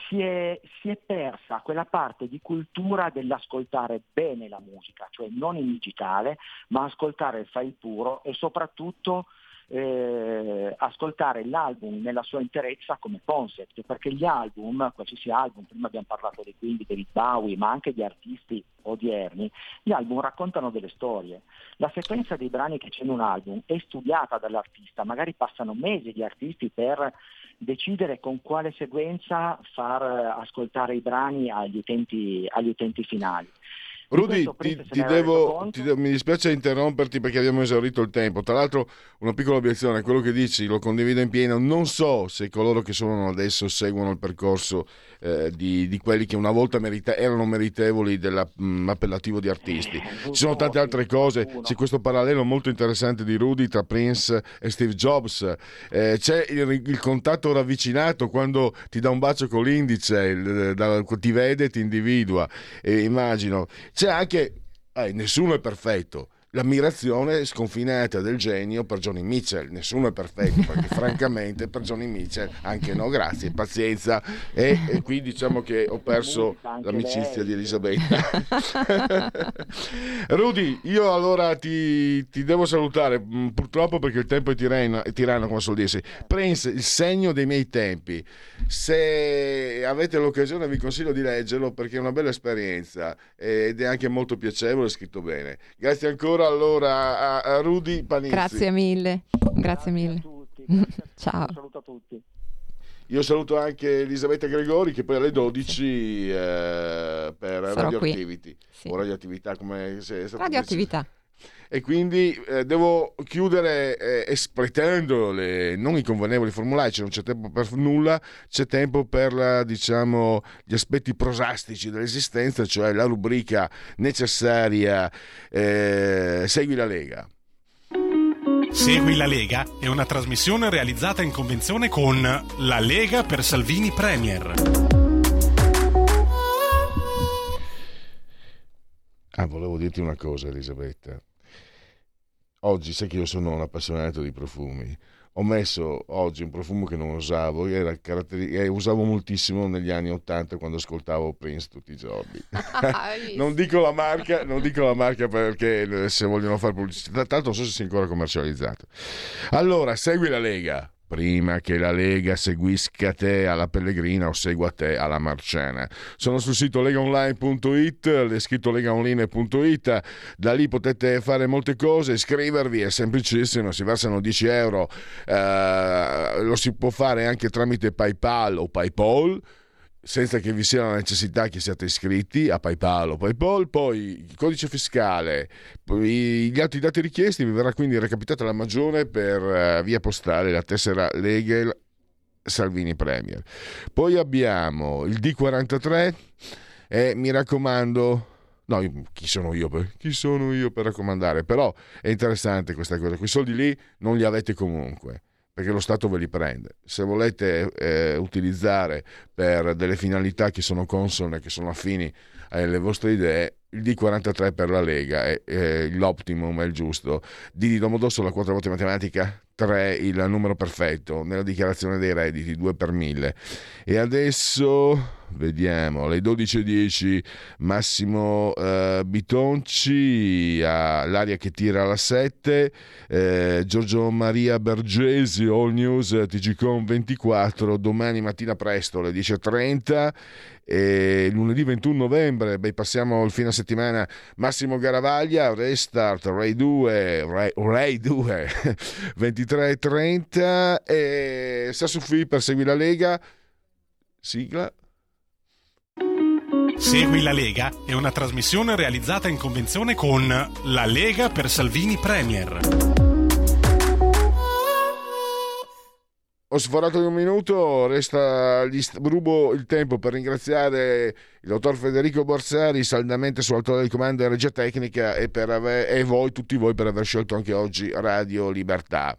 si, è, si è, persa quella parte di cultura dell'ascoltare bene la musica, cioè non in digitale, ma ascoltare il file puro e soprattutto eh, ascoltare l'album nella sua interezza come concept, perché gli album, qualsiasi album, prima abbiamo parlato di Queen, di David Bowie, ma anche di artisti odierni, gli album raccontano delle storie. La sequenza dei brani che c'è in un album è studiata dall'artista, magari passano mesi di artisti per decidere con quale sequenza far ascoltare i brani agli utenti, agli utenti finali. Rudy, ti, ti devo, ti, mi dispiace interromperti perché abbiamo esaurito il tempo. Tra l'altro, una piccola obiezione: quello che dici lo condivido in pieno. Non so se coloro che sono adesso seguono il percorso eh, di, di, quelli che una volta merita, erano meritevoli dell'appellativo mm, di artisti. Ci sono tante altre cose. C'è questo parallelo molto interessante di Rudy tra Prince e Steve Jobs. Eh, c'è il, il, contatto ravvicinato quando ti dà un bacio con l'indice, il, da, ti vede e ti individua. Eh, immagino c'è anche, eh, nessuno è perfetto, l'ammirazione sconfinata del genio per Johnny Mitchell. Nessuno è perfetto, [LAUGHS] perché francamente per Johnny Mitchell anche no, grazie, pazienza. E, e qui diciamo che ho perso l'amicizia di Elisabetta. [LAUGHS] Rudy, io allora ti, ti, devo salutare, mm, purtroppo perché il tempo è tiranno, è tiranno come suol dirsi. Prince, il segno dei miei tempi. Se avete l'occasione vi consiglio di leggerlo perché è una bella esperienza ed è anche molto piacevole, scritto bene. Grazie ancora ancora allora a, a Rudy Panizzi. Grazie mille, grazie, grazie mille. Tutti, grazie [LAUGHS] Ciao. Un saluto a tutti. Io saluto anche Elisabetta Gregori che poi alle 12 eh, per Sarò Radioactivity sì. o Radioattività come se Radioattività. Detto e quindi eh, devo chiudere eh, espletando le, non i convenevoli formulaici, non c'è tempo per nulla, c'è tempo per la, diciamo, gli aspetti prosastici dell'esistenza, cioè la rubrica necessaria eh, Segui la Lega. Segui la Lega è una trasmissione realizzata in convenzione con La Lega per Salvini Premier. Ah, volevo dirti una cosa, Elisabetta. Oggi sai che io sono un appassionato di profumi. Ho messo oggi un profumo che non usavo e caratteri- usavo moltissimo negli anni Ottanta quando ascoltavo Prince tutti i giorni. [LAUGHS] non, dico la marca, non dico la marca perché se vogliono fare pubblicità, tanto non so se sia ancora commercializzato. Allora, segui la Lega prima che la Lega seguisca te alla Pellegrina o segua te alla Marciana. Sono sul sito legaonline.it, scritto legaonline.it, da lì potete fare molte cose, iscrivervi, è semplicissimo, si versano 10 euro, eh, lo si può fare anche tramite PayPal o PayPal senza che vi sia la necessità che siate iscritti a PayPal o PayPal, poi il codice fiscale, gli altri dati richiesti, vi verrà quindi recapitata la maggiore per uh, via postale la tessera Legal Salvini Premier. Poi abbiamo il D43 e mi raccomando No, chi sono io per, chi sono io per raccomandare? Però è interessante questa cosa. Quei soldi lì non li avete comunque perché lo Stato ve li prende. Se volete eh, utilizzare per delle finalità che sono consone, che sono affini alle vostre idee, il D43 per la Lega è, è l'optimum, è il giusto. D di Domodossola, 4 volte matematica, 3 il numero perfetto nella dichiarazione dei redditi, 2 per 1000. E adesso vediamo. Alle 12.10 Massimo eh, Bitonci all'aria che tira alla 7 eh, Giorgio Maria Bergesi All News TGCOM 24 domani mattina presto alle 10.30 e lunedì 21 novembre beh, passiamo il fine settimana. Massimo Garavaglia Restart Ray 2 Ray, Ray 2 23.30 e Sassufi per la Lega sigla Segui la Lega è una trasmissione realizzata in convenzione con La Lega per Salvini Premier. Ho sforato di un minuto, resta rubo il tempo per ringraziare il dottor Federico Borsari saldamente sull'altore di comando e regia tecnica e, aver, e voi, tutti voi, per aver scelto anche oggi Radio Libertà.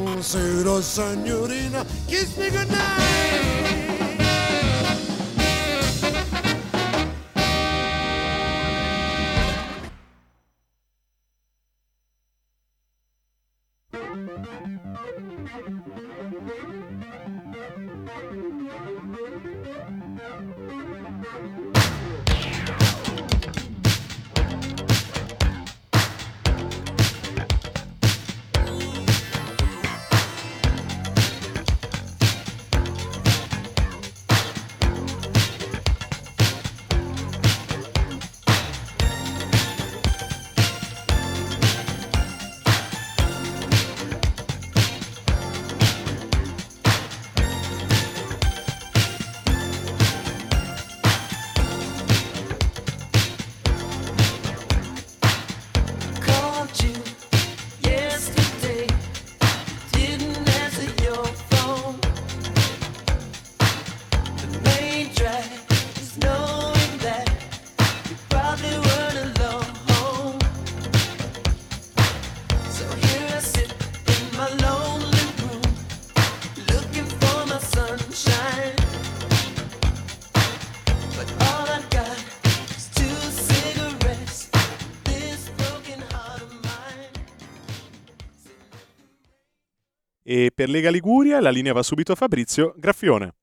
Buonasera signorina, kiss me goodnight. E per Lega Liguria la linea va subito a Fabrizio Graffione.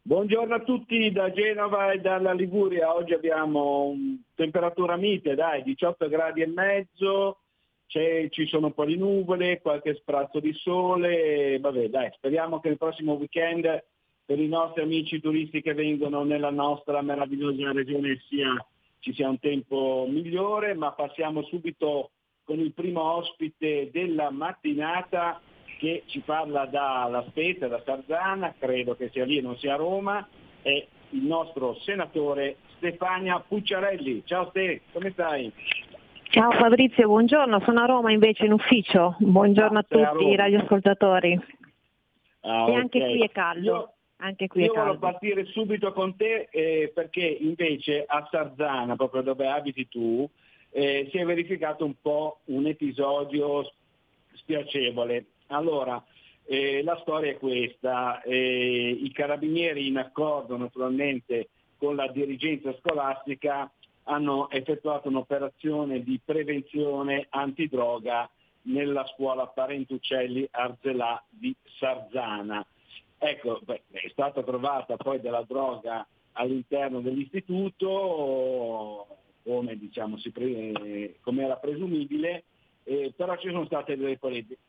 Buongiorno a tutti da Genova e dalla Liguria. Oggi abbiamo temperatura mite, dai, 18 gradi e mezzo, ci sono un po' di nuvole, qualche sprazzo di sole. Vabbè, dai, speriamo che il prossimo weekend per i nostri amici turisti che vengono nella nostra meravigliosa regione sia, ci sia un tempo migliore, ma passiamo subito con il primo ospite della mattinata che ci parla dalla Spezia, da Sarzana, credo che sia lì e non sia a Roma, è il nostro senatore Stefania Pucciarelli. Ciao Ste, come stai? Ciao Fabrizio, buongiorno, sono a Roma invece in ufficio. Buongiorno ah, a tutti i radioascoltatori. Ah, e anche qui è caldo. Io... Anche qui Io voglio partire subito con te eh, perché invece a Sarzana, proprio dove abiti tu, eh, si è verificato un po' un episodio spiacevole. Allora, eh, la storia è questa, eh, i carabinieri in accordo naturalmente con la dirigenza scolastica hanno effettuato un'operazione di prevenzione antidroga nella scuola Parentucelli Arzelà di Sarzana. Ecco, beh, è stata trovata poi della droga all'interno dell'istituto, come, diciamo, pre, come era presumibile, eh, però ci sono state delle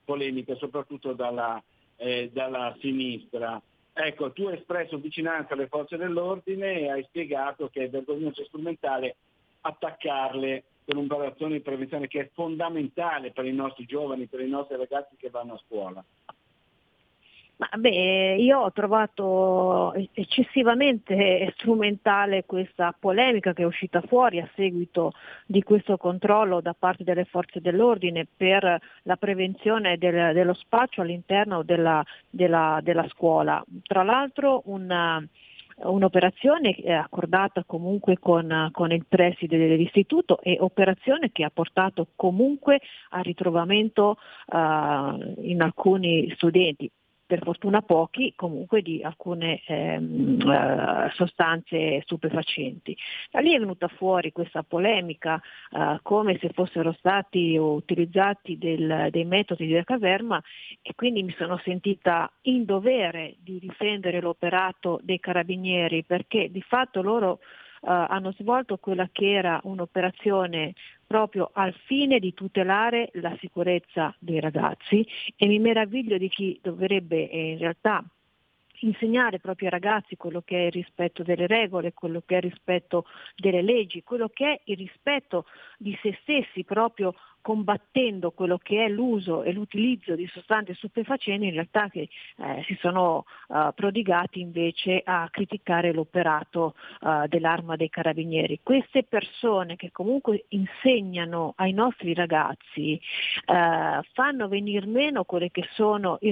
polemiche, soprattutto dalla, eh, dalla sinistra. Ecco, tu hai espresso vicinanza alle forze dell'ordine e hai spiegato che è vergognoso e strumentale attaccarle per un'operazione di prevenzione che è fondamentale per i nostri giovani, per i nostri ragazzi che vanno a scuola. Ma beh, io ho trovato eccessivamente strumentale questa polemica che è uscita fuori a seguito di questo controllo da parte delle forze dell'ordine per la prevenzione del, dello spaccio all'interno della, della, della scuola. Tra l'altro una, un'operazione accordata comunque con, con, il preside dell'istituto e operazione che ha portato comunque al ritrovamento uh, in alcuni studenti per fortuna pochi, comunque di alcune ehm, uh, sostanze stupefacenti. Da lì è venuta fuori questa polemica uh, come se fossero stati utilizzati del, dei metodi della caverma e quindi mi sono sentita in dovere di difendere l'operato dei carabinieri perché di fatto loro hanno svolto quella che era un'operazione proprio al fine di tutelare la sicurezza dei ragazzi e mi meraviglio di chi dovrebbe eh, in realtà insegnare proprio ai ragazzi quello che è il rispetto delle regole, quello che è il rispetto delle leggi, quello che è il rispetto di se stessi proprio combattendo quello che è l'uso e l'utilizzo di sostanze stupefacenti, in realtà che eh, si sono uh, prodigati invece a criticare l'operato uh, dell'arma dei carabinieri. Queste persone che comunque insegnano ai nostri ragazzi uh, fanno venire meno che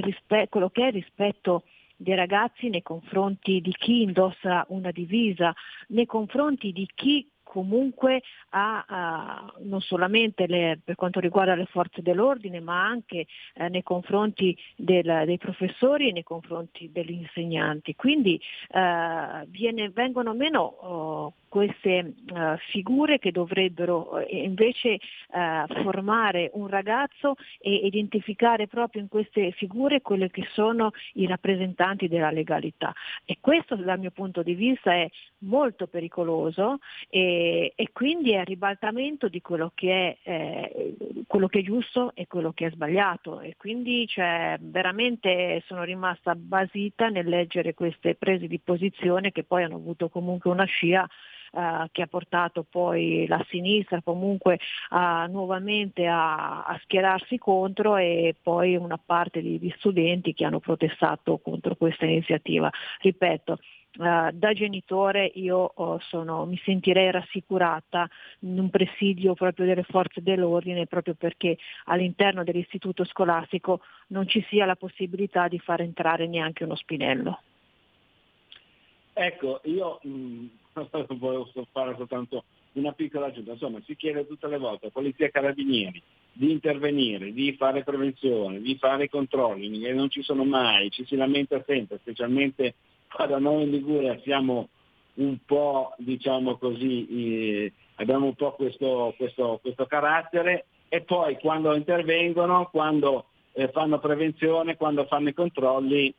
rispe- quello che è il rispetto dei ragazzi nei confronti di chi indossa una divisa, nei confronti di chi comunque ha, ha non solamente le, per quanto riguarda le forze dell'ordine, ma anche eh, nei confronti del, dei professori e nei confronti degli insegnanti. Quindi eh, viene, vengono meno oh, queste uh, figure che dovrebbero uh, invece uh, formare un ragazzo e identificare proprio in queste figure quelle che sono i rappresentanti della legalità. E questo dal mio punto di vista è molto pericoloso e, e quindi è il ribaltamento di quello che è, eh, quello che è giusto e quello che è sbagliato. E quindi cioè, veramente sono rimasta basita nel leggere queste prese di posizione che poi hanno avuto comunque una scia eh, che ha portato poi la sinistra comunque a, nuovamente a, a, schierarsi contro e poi una parte di, di studenti che hanno protestato contro questa iniziativa. Ripeto, Uh, da genitore io uh, sono, mi sentirei rassicurata in un presidio proprio delle forze dell'ordine proprio perché all'interno dell'istituto scolastico non ci sia la possibilità di far entrare neanche uno spinello. Ecco, io mh, [LAUGHS] volevo fare soltanto una piccola aggiunta, insomma si chiede tutte le volte a polizia e carabinieri di intervenire, di fare prevenzione, di fare controlli, che non ci sono mai, ci si lamenta sempre, specialmente da noi in Liguria siamo un po', diciamo così, eh, abbiamo un po' questo, questo, questo, carattere e poi quando intervengono, quando eh, fanno prevenzione, quando fanno i controlli,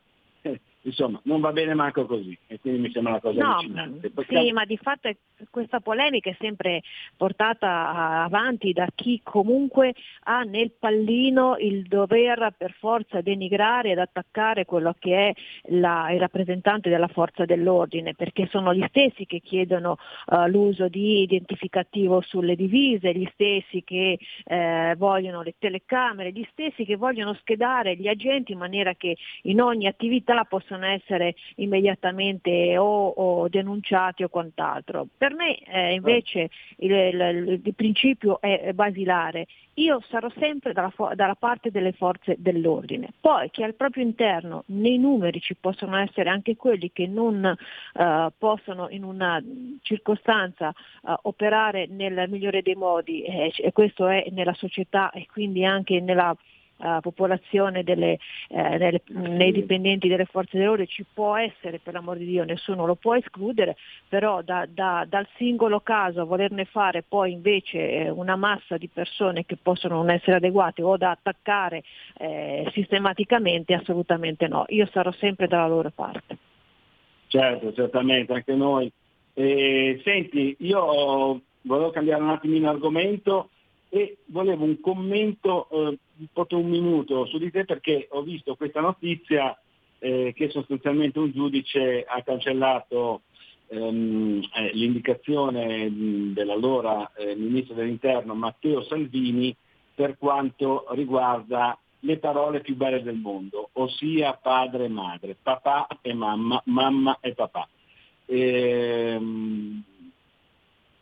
insomma non va bene manco così e quindi mi sembra una cosa no, allucinante. Sì, ma di fatto questa polemica è sempre portata avanti da chi comunque ha nel pallino il dover per forza denigrare ed attaccare quello che è la, il rappresentante della forza dell'ordine, perché sono gli stessi che chiedono uh, l'uso di identificativo sulle divise, gli stessi che eh, vogliono le telecamere, gli stessi che vogliono schedare gli agenti in maniera che in ogni attività possano possono essere immediatamente o, o denunciati o quant'altro. Per me eh, invece il, il, il, principio è basilare. Io sarò sempre dalla, dalla, parte delle forze dell'ordine. Poi che al proprio interno nei numeri ci possono essere anche quelli che non uh, possono in una circostanza uh, operare nel migliore dei modi, eh, e questo è nella società e quindi anche nella uh, popolazione delle, eh, delle, nei dipendenti delle forze dell'ordine ci può essere, per l'amor di Dio, nessuno lo può escludere, però da, da, dal singolo caso a volerne fare poi invece eh, una massa di persone che possono non essere adeguate o da attaccare eh, sistematicamente, assolutamente no. Io sarò sempre dalla loro parte. Certo, certamente, anche noi. Eh, senti, io volevo cambiare un attimino argomento e volevo un commento, eh, un minuto su di te perché ho visto questa notizia eh, che sostanzialmente un giudice ha cancellato ehm, eh, l'indicazione dell'allora eh, ministro dell'interno Matteo Salvini per quanto riguarda le parole più belle del mondo, ossia padre e madre, papà e mamma, mamma e papà. Ehm,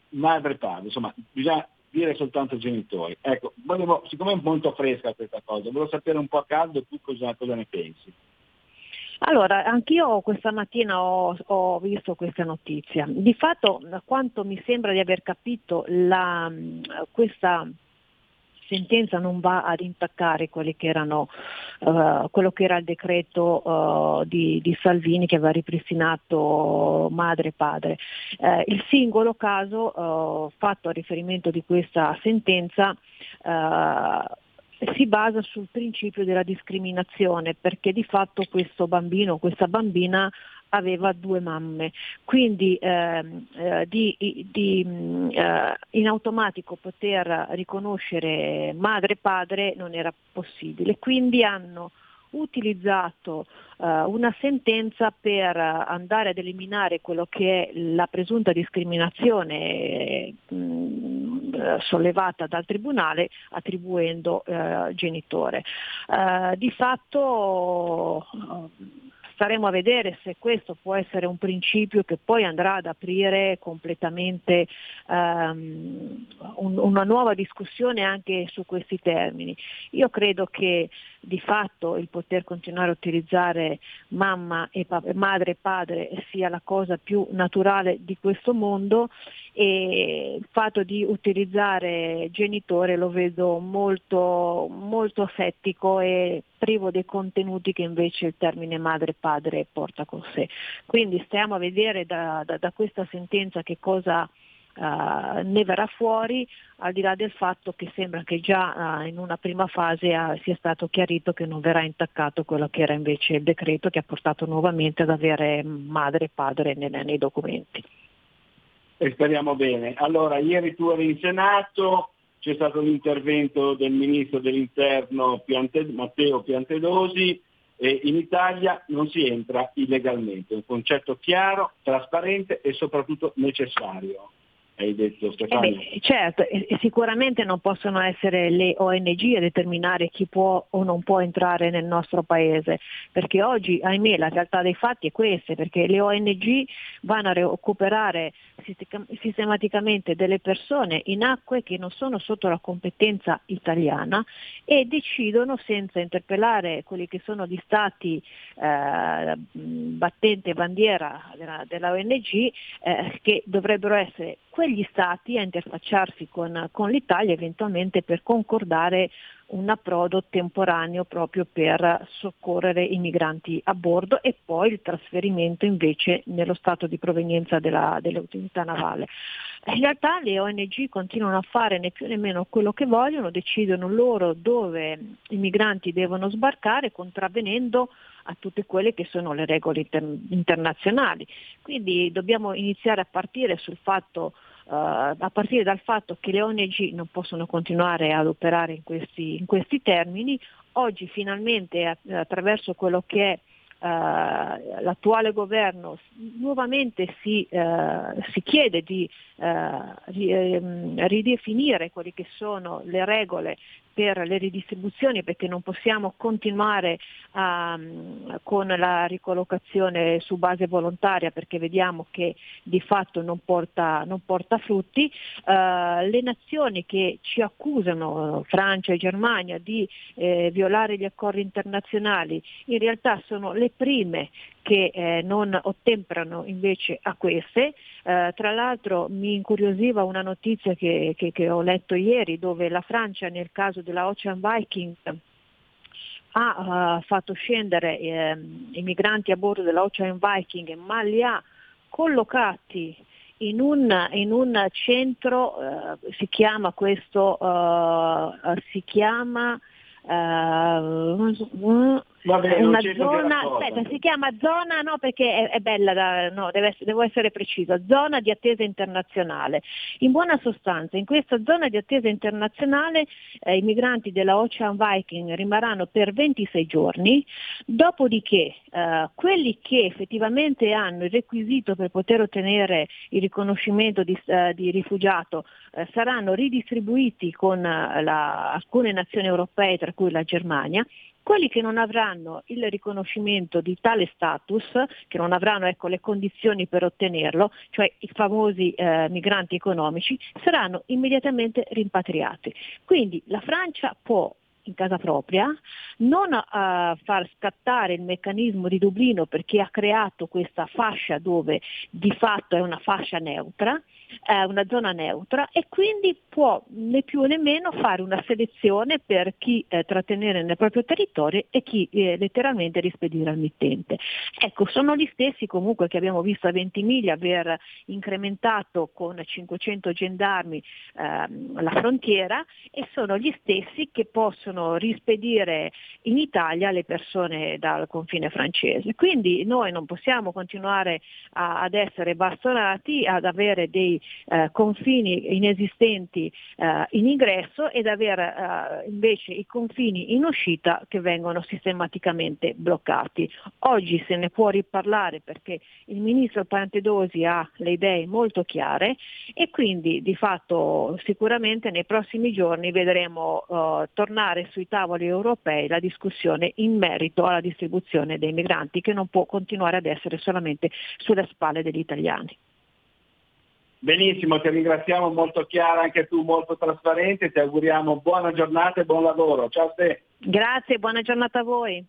madre e padre, insomma, bisogna dire soltanto genitori. Ecco, volevo, siccome è molto fresca questa cosa, volevo sapere un po' a caldo tu cosa, cosa ne pensi. Allora, anch'io questa mattina ho, ho, visto questa notizia. Di fatto, quanto mi sembra di aver capito, la, questa sentenza non va ad intaccare che erano, uh, quello che era il decreto uh, di, di, Salvini che aveva ripristinato madre e padre. Uh, il singolo caso fatto a riferimento di questa sentenza si basa sul principio della discriminazione perché di fatto questo bambino, questa bambina aveva due mamme, quindi ehm, eh, di, di, eh, in automatico poter riconoscere madre e padre non era possibile, quindi hanno utilizzato uh, una sentenza per andare ad eliminare quello che è la presunta discriminazione mh, sollevata dal Tribunale attribuendo eh, genitore. Eh, di fatto staremo a vedere se questo può essere un principio che poi andrà ad aprire completamente um, un, una nuova discussione anche su questi termini. Io credo che di fatto il poter continuare a utilizzare mamma e pa- madre e padre sia la cosa più naturale di questo mondo e il fatto di utilizzare genitore lo vedo molto, molto asettico e privo dei contenuti che invece il termine madre e padre porta con sé. Quindi stiamo a vedere da, da, da questa sentenza che cosa Uh, ne verrà fuori, al di là del fatto che sembra che già uh, in una prima fase uh, sia stato chiarito che non verrà intaccato quello che era invece il decreto che ha portato nuovamente ad avere madre e padre nei, nei documenti e speriamo bene. Allora, ieri tu eri in Senato, c'è stato l'intervento del Ministro dell'Interno Piante, Matteo Piantedosi e in Italia non si entra illegalmente, un concetto chiaro, trasparente e soprattutto necessario hai detto Stefano. Eh certo, sicuramente non possono essere le ONG a determinare chi può o non può entrare nel nostro paese, perché oggi, ahimè, la realtà dei fatti è questa, perché le ONG vanno a recuperare sistematicamente delle persone in acque che non sono sotto la competenza italiana e decidono senza interpellare quelli che sono gli stati eh, battente bandiera della, della ONG eh, che dovrebbero essere quegli stati a interfacciarsi con, con l'Italia eventualmente per concordare un approdo temporaneo proprio per soccorrere i migranti a bordo e poi il trasferimento invece nello stato di provenienza della, dell'utilità navale. In realtà le ONG continuano a fare né più né meno quello che vogliono, decidono loro dove i migranti devono sbarcare contravvenendo a tutte quelle che sono le regole inter- internazionali. Quindi dobbiamo iniziare a partire sul fatto Uh, a partire dal fatto che le ONG non possono continuare ad operare in questi, in questi termini, oggi finalmente attraverso quello che è Uh, l'attuale governo nuovamente si, uh, si chiede di uh, ridefinire quelle che sono le regole per le ridistribuzioni perché non possiamo continuare um, con la ricollocazione su base volontaria perché vediamo che di fatto non porta, non porta frutti. Uh, le nazioni che ci accusano, Francia e Germania, di eh, violare gli accordi internazionali, in realtà sono le prime che eh, non ottemperano invece a queste. Eh, tra l'altro mi incuriosiva una notizia che, che, che, ho letto ieri dove la Francia nel caso della Ocean Viking ha uh, fatto scendere eh, i migranti a bordo dell'Ocean Viking ma li ha collocati in un, in un centro, uh, si chiama questo, uh, si chiama Vabbè, una zona, aspetta, si chiama zona, no perché è, è bella, da, no, deve, devo essere precisa, zona di attesa internazionale. In buona sostanza, in questa zona di attesa internazionale eh, i migranti della Ocean Viking rimarranno per 26 giorni, dopodiché eh, quelli che effettivamente hanno il requisito per poter ottenere il riconoscimento di, eh, di rifugiato eh, saranno ridistribuiti con eh, la, alcune nazioni europee, tra cui la Germania, quelli che non avranno il riconoscimento di tale status, che non avranno ecco, le condizioni per ottenerlo, cioè i famosi eh, migranti economici, saranno immediatamente rimpatriati. Quindi la Francia può in casa propria, non uh, far scattare il meccanismo di Dublino perché ha creato questa fascia dove di fatto è una fascia neutra, è una zona neutra e quindi può né più né meno fare una selezione per chi eh, trattenere nel proprio territorio e chi eh, letteralmente rispedire al mittente. Ecco, sono gli stessi comunque che abbiamo visto a Ventimiglia aver incrementato con 500 gendarmi ehm, la frontiera e sono gli stessi che possono rispedire in Italia le persone dal confine francese. Quindi noi non possiamo continuare a, ad essere bastonati, ad avere dei eh, confini inesistenti eh, in ingresso ed avere eh, invece i confini in uscita che vengono sistematicamente bloccati. Oggi se ne può riparlare perché il ministro Pantedosi ha le idee molto chiare e quindi di fatto sicuramente nei prossimi giorni vedremo uh, tornare sui tavoli europei la discussione in merito alla distribuzione dei migranti che non può continuare ad essere solamente sulle spalle degli italiani. Benissimo, ti ringraziamo molto chiara, anche tu molto trasparente, ti auguriamo buona giornata e buon lavoro. Ciao a te. Grazie, buona giornata a voi.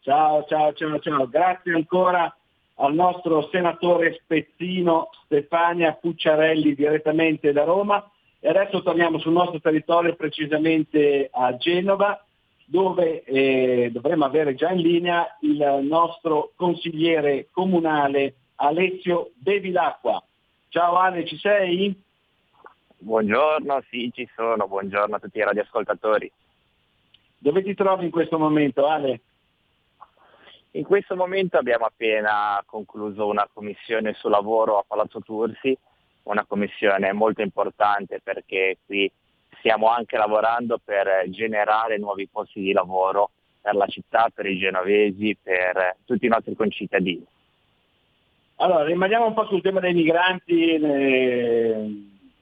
Ciao, ciao, ciao, ciao. Grazie ancora al nostro senatore spezzino Stefania Pucciarelli direttamente da Roma. E adesso torniamo sul nostro territorio, precisamente a Genova, dove eh, dovremmo avere già in linea il nostro consigliere comunale Alessio Bevilacqua. Ciao Ale, ci sei? Buongiorno, sì ci sono, buongiorno a tutti i radioascoltatori. Dove ti trovi in questo momento Ale? In questo momento abbiamo appena concluso una commissione sul lavoro a Palazzo Tursi, una commissione molto importante perché qui stiamo anche lavorando per generare nuovi posti di lavoro per la città, per i genovesi, per tutti i nostri concittadini. Allora, rimaniamo un po' sul tema dei migranti,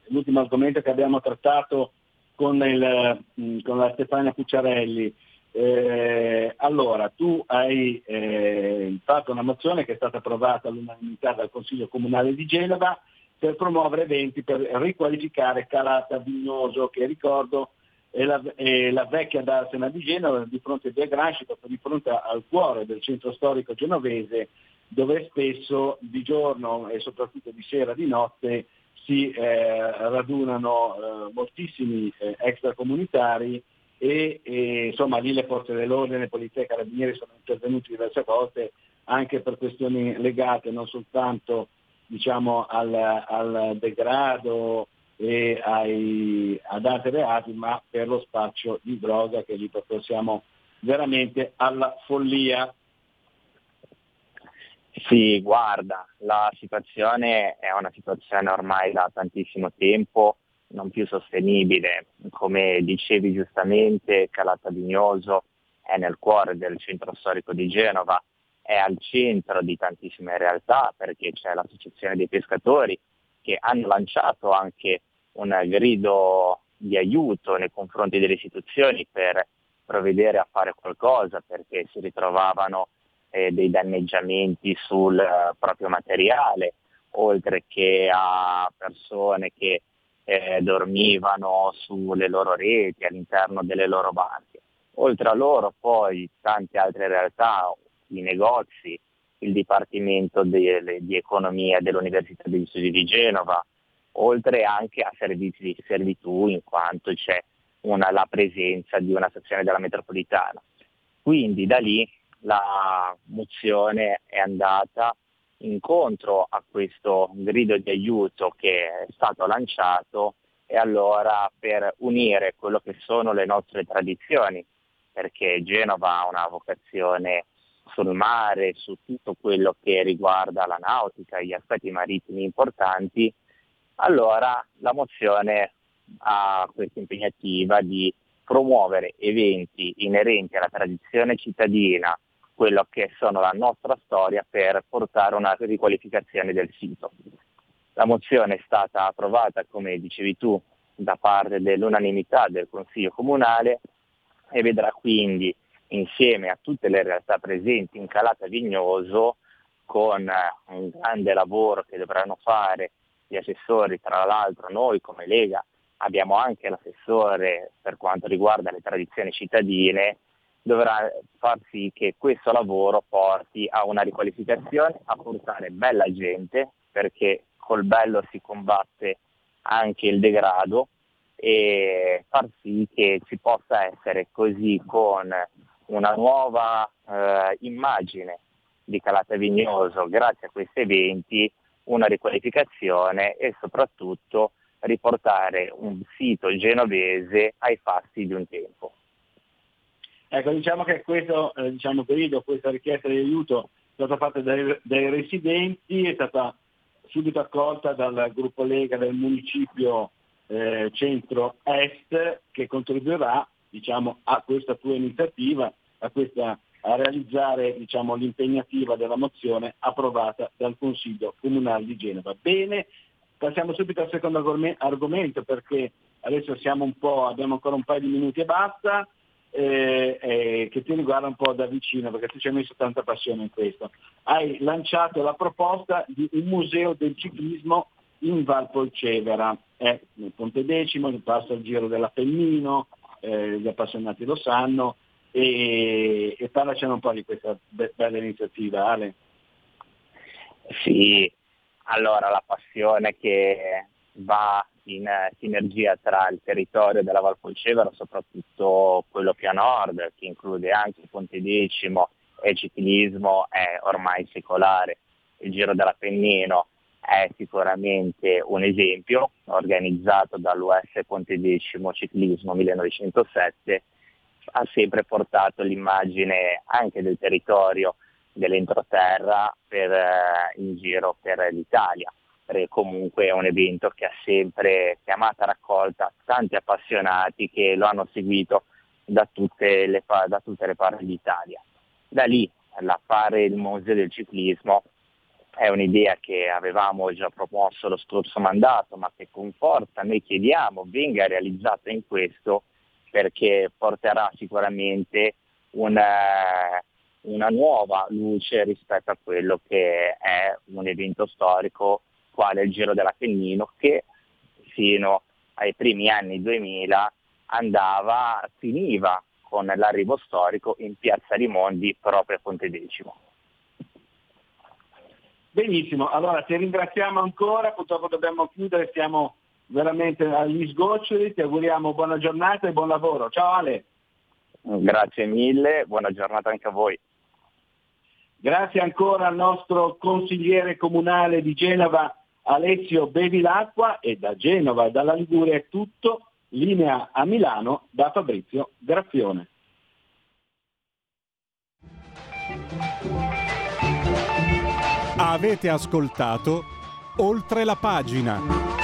l'ultimo argomento che abbiamo trattato con, il, con la Stefania Pucciarelli. Eh, allora, tu hai eh, fatto una mozione che è stata approvata all'unanimità dal Consiglio Comunale di Genova per promuovere eventi per riqualificare Calata Vignoso, che ricordo è la, è la vecchia Darsena di Genova, di fronte a Via Gramsci, di fronte al cuore del centro storico genovese, dove spesso di giorno e soprattutto di sera, di notte, si eh, radunano eh, moltissimi eh, extracomunitari e, e insomma lì le forze dell'ordine, polizia e carabinieri sono intervenuti diverse volte anche per questioni legate non soltanto diciamo, al, al, degrado e ai, ad altri reati, ma per lo spaccio di droga che lì proprio siamo veramente alla follia. Sì, guarda, la situazione è una situazione ormai da tantissimo tempo non più sostenibile. Come dicevi giustamente, Calata Vignoso è nel cuore del centro storico di Genova, è al centro di tantissime realtà perché c'è l'associazione dei pescatori che hanno lanciato anche un grido di aiuto nei confronti delle istituzioni per provvedere a fare qualcosa perché si ritrovavano eh, dei danneggiamenti sul uh, proprio materiale, oltre che a persone che eh, dormivano sulle loro reti, all'interno delle loro barche. Oltre a loro poi tante altre realtà, i negozi, il Dipartimento di, di Economia dell'Università degli Studi di Genova, oltre anche a servizi di servitù in quanto c'è una, la presenza di una stazione della metropolitana. Quindi da lì la mozione è andata incontro a questo grido di aiuto che è stato lanciato e allora per unire quello che sono le nostre tradizioni, perché Genova ha una vocazione sul mare, su tutto quello che riguarda la nautica, gli aspetti marittimi importanti, allora la mozione ha questa impegnativa di promuovere eventi inerenti alla tradizione cittadina, quello che sono la nostra storia per portare una riqualificazione del sito. La mozione è stata approvata, come dicevi tu, da parte dell'unanimità del Consiglio Comunale e vedrà quindi insieme a tutte le realtà presenti in Calata Vignoso con un grande lavoro che dovranno fare gli assessori, tra l'altro noi come Lega abbiamo anche l'assessore per quanto riguarda le tradizioni cittadine dovrà far sì che questo lavoro porti a una riqualificazione, a portare bella gente, perché col bello si combatte anche il degrado e far sì che ci possa essere così con una nuova eh, immagine di Calata Vignoso grazie a questi eventi, una riqualificazione e soprattutto riportare un sito genovese ai fasti di un tempo. Ecco, diciamo che questo eh, diciamo, periodo, questa richiesta di aiuto è stata fatta dai, dai residenti, è stata subito accolta dal gruppo Lega del municipio eh, centro-est che contribuirà diciamo, a questa tua iniziativa, a, questa, a realizzare diciamo, l'impegnativa della mozione approvata dal Consiglio Comunale di Genova. Bene, passiamo subito al secondo argomento perché adesso siamo un po', abbiamo ancora un paio di minuti e basta. Eh, eh, che ti riguarda un po' da vicino perché tu ci hai messo tanta passione in questo. Hai lanciato la proposta di un museo del ciclismo in Valpolcevera, è nel Ponte Decimo, che passa il giro dell'Appennino, eh, gli appassionati lo sanno, e, e parlacene un po' di questa be- bella iniziativa, Ale. Sì, allora la passione che va in sinergia tra il territorio della Valpolcevera, soprattutto quello più a nord, che include anche Ponte Decimo e il ciclismo, è ormai secolare. Il Giro dell'Appennino è sicuramente un esempio organizzato dall'US Ponte Decimo Ciclismo 1907, ha sempre portato l'immagine anche del territorio dell'entroterra per, eh, in giro per l'Italia, comunque è un evento che ha sempre chiamato a raccolta tanti appassionati che lo hanno seguito da tutte le, da tutte le parti d'Italia. Da lì la fare il Museo del Ciclismo è un'idea che avevamo già promosso lo scorso mandato, ma che con forza noi chiediamo venga realizzata in questo perché porterà sicuramente una, una nuova luce rispetto a quello che è un evento storico quale il Giro dell'Appennino che fino ai primi anni 2000 andava, finiva con l'arrivo storico in Piazza Rimondi proprio a Ponte Decimo. Benissimo, allora ti ringraziamo ancora, purtroppo dobbiamo chiudere, siamo veramente agli sgoccioli, ti auguriamo buona giornata e buon lavoro. Ciao Ale. Grazie mille, buona giornata anche a voi. Grazie ancora al nostro consigliere comunale di Genova Alessio Bevilacqua e da Genova e dalla Liguria è tutto, linea a Milano da Fabrizio Graffione. Avete ascoltato oltre la pagina.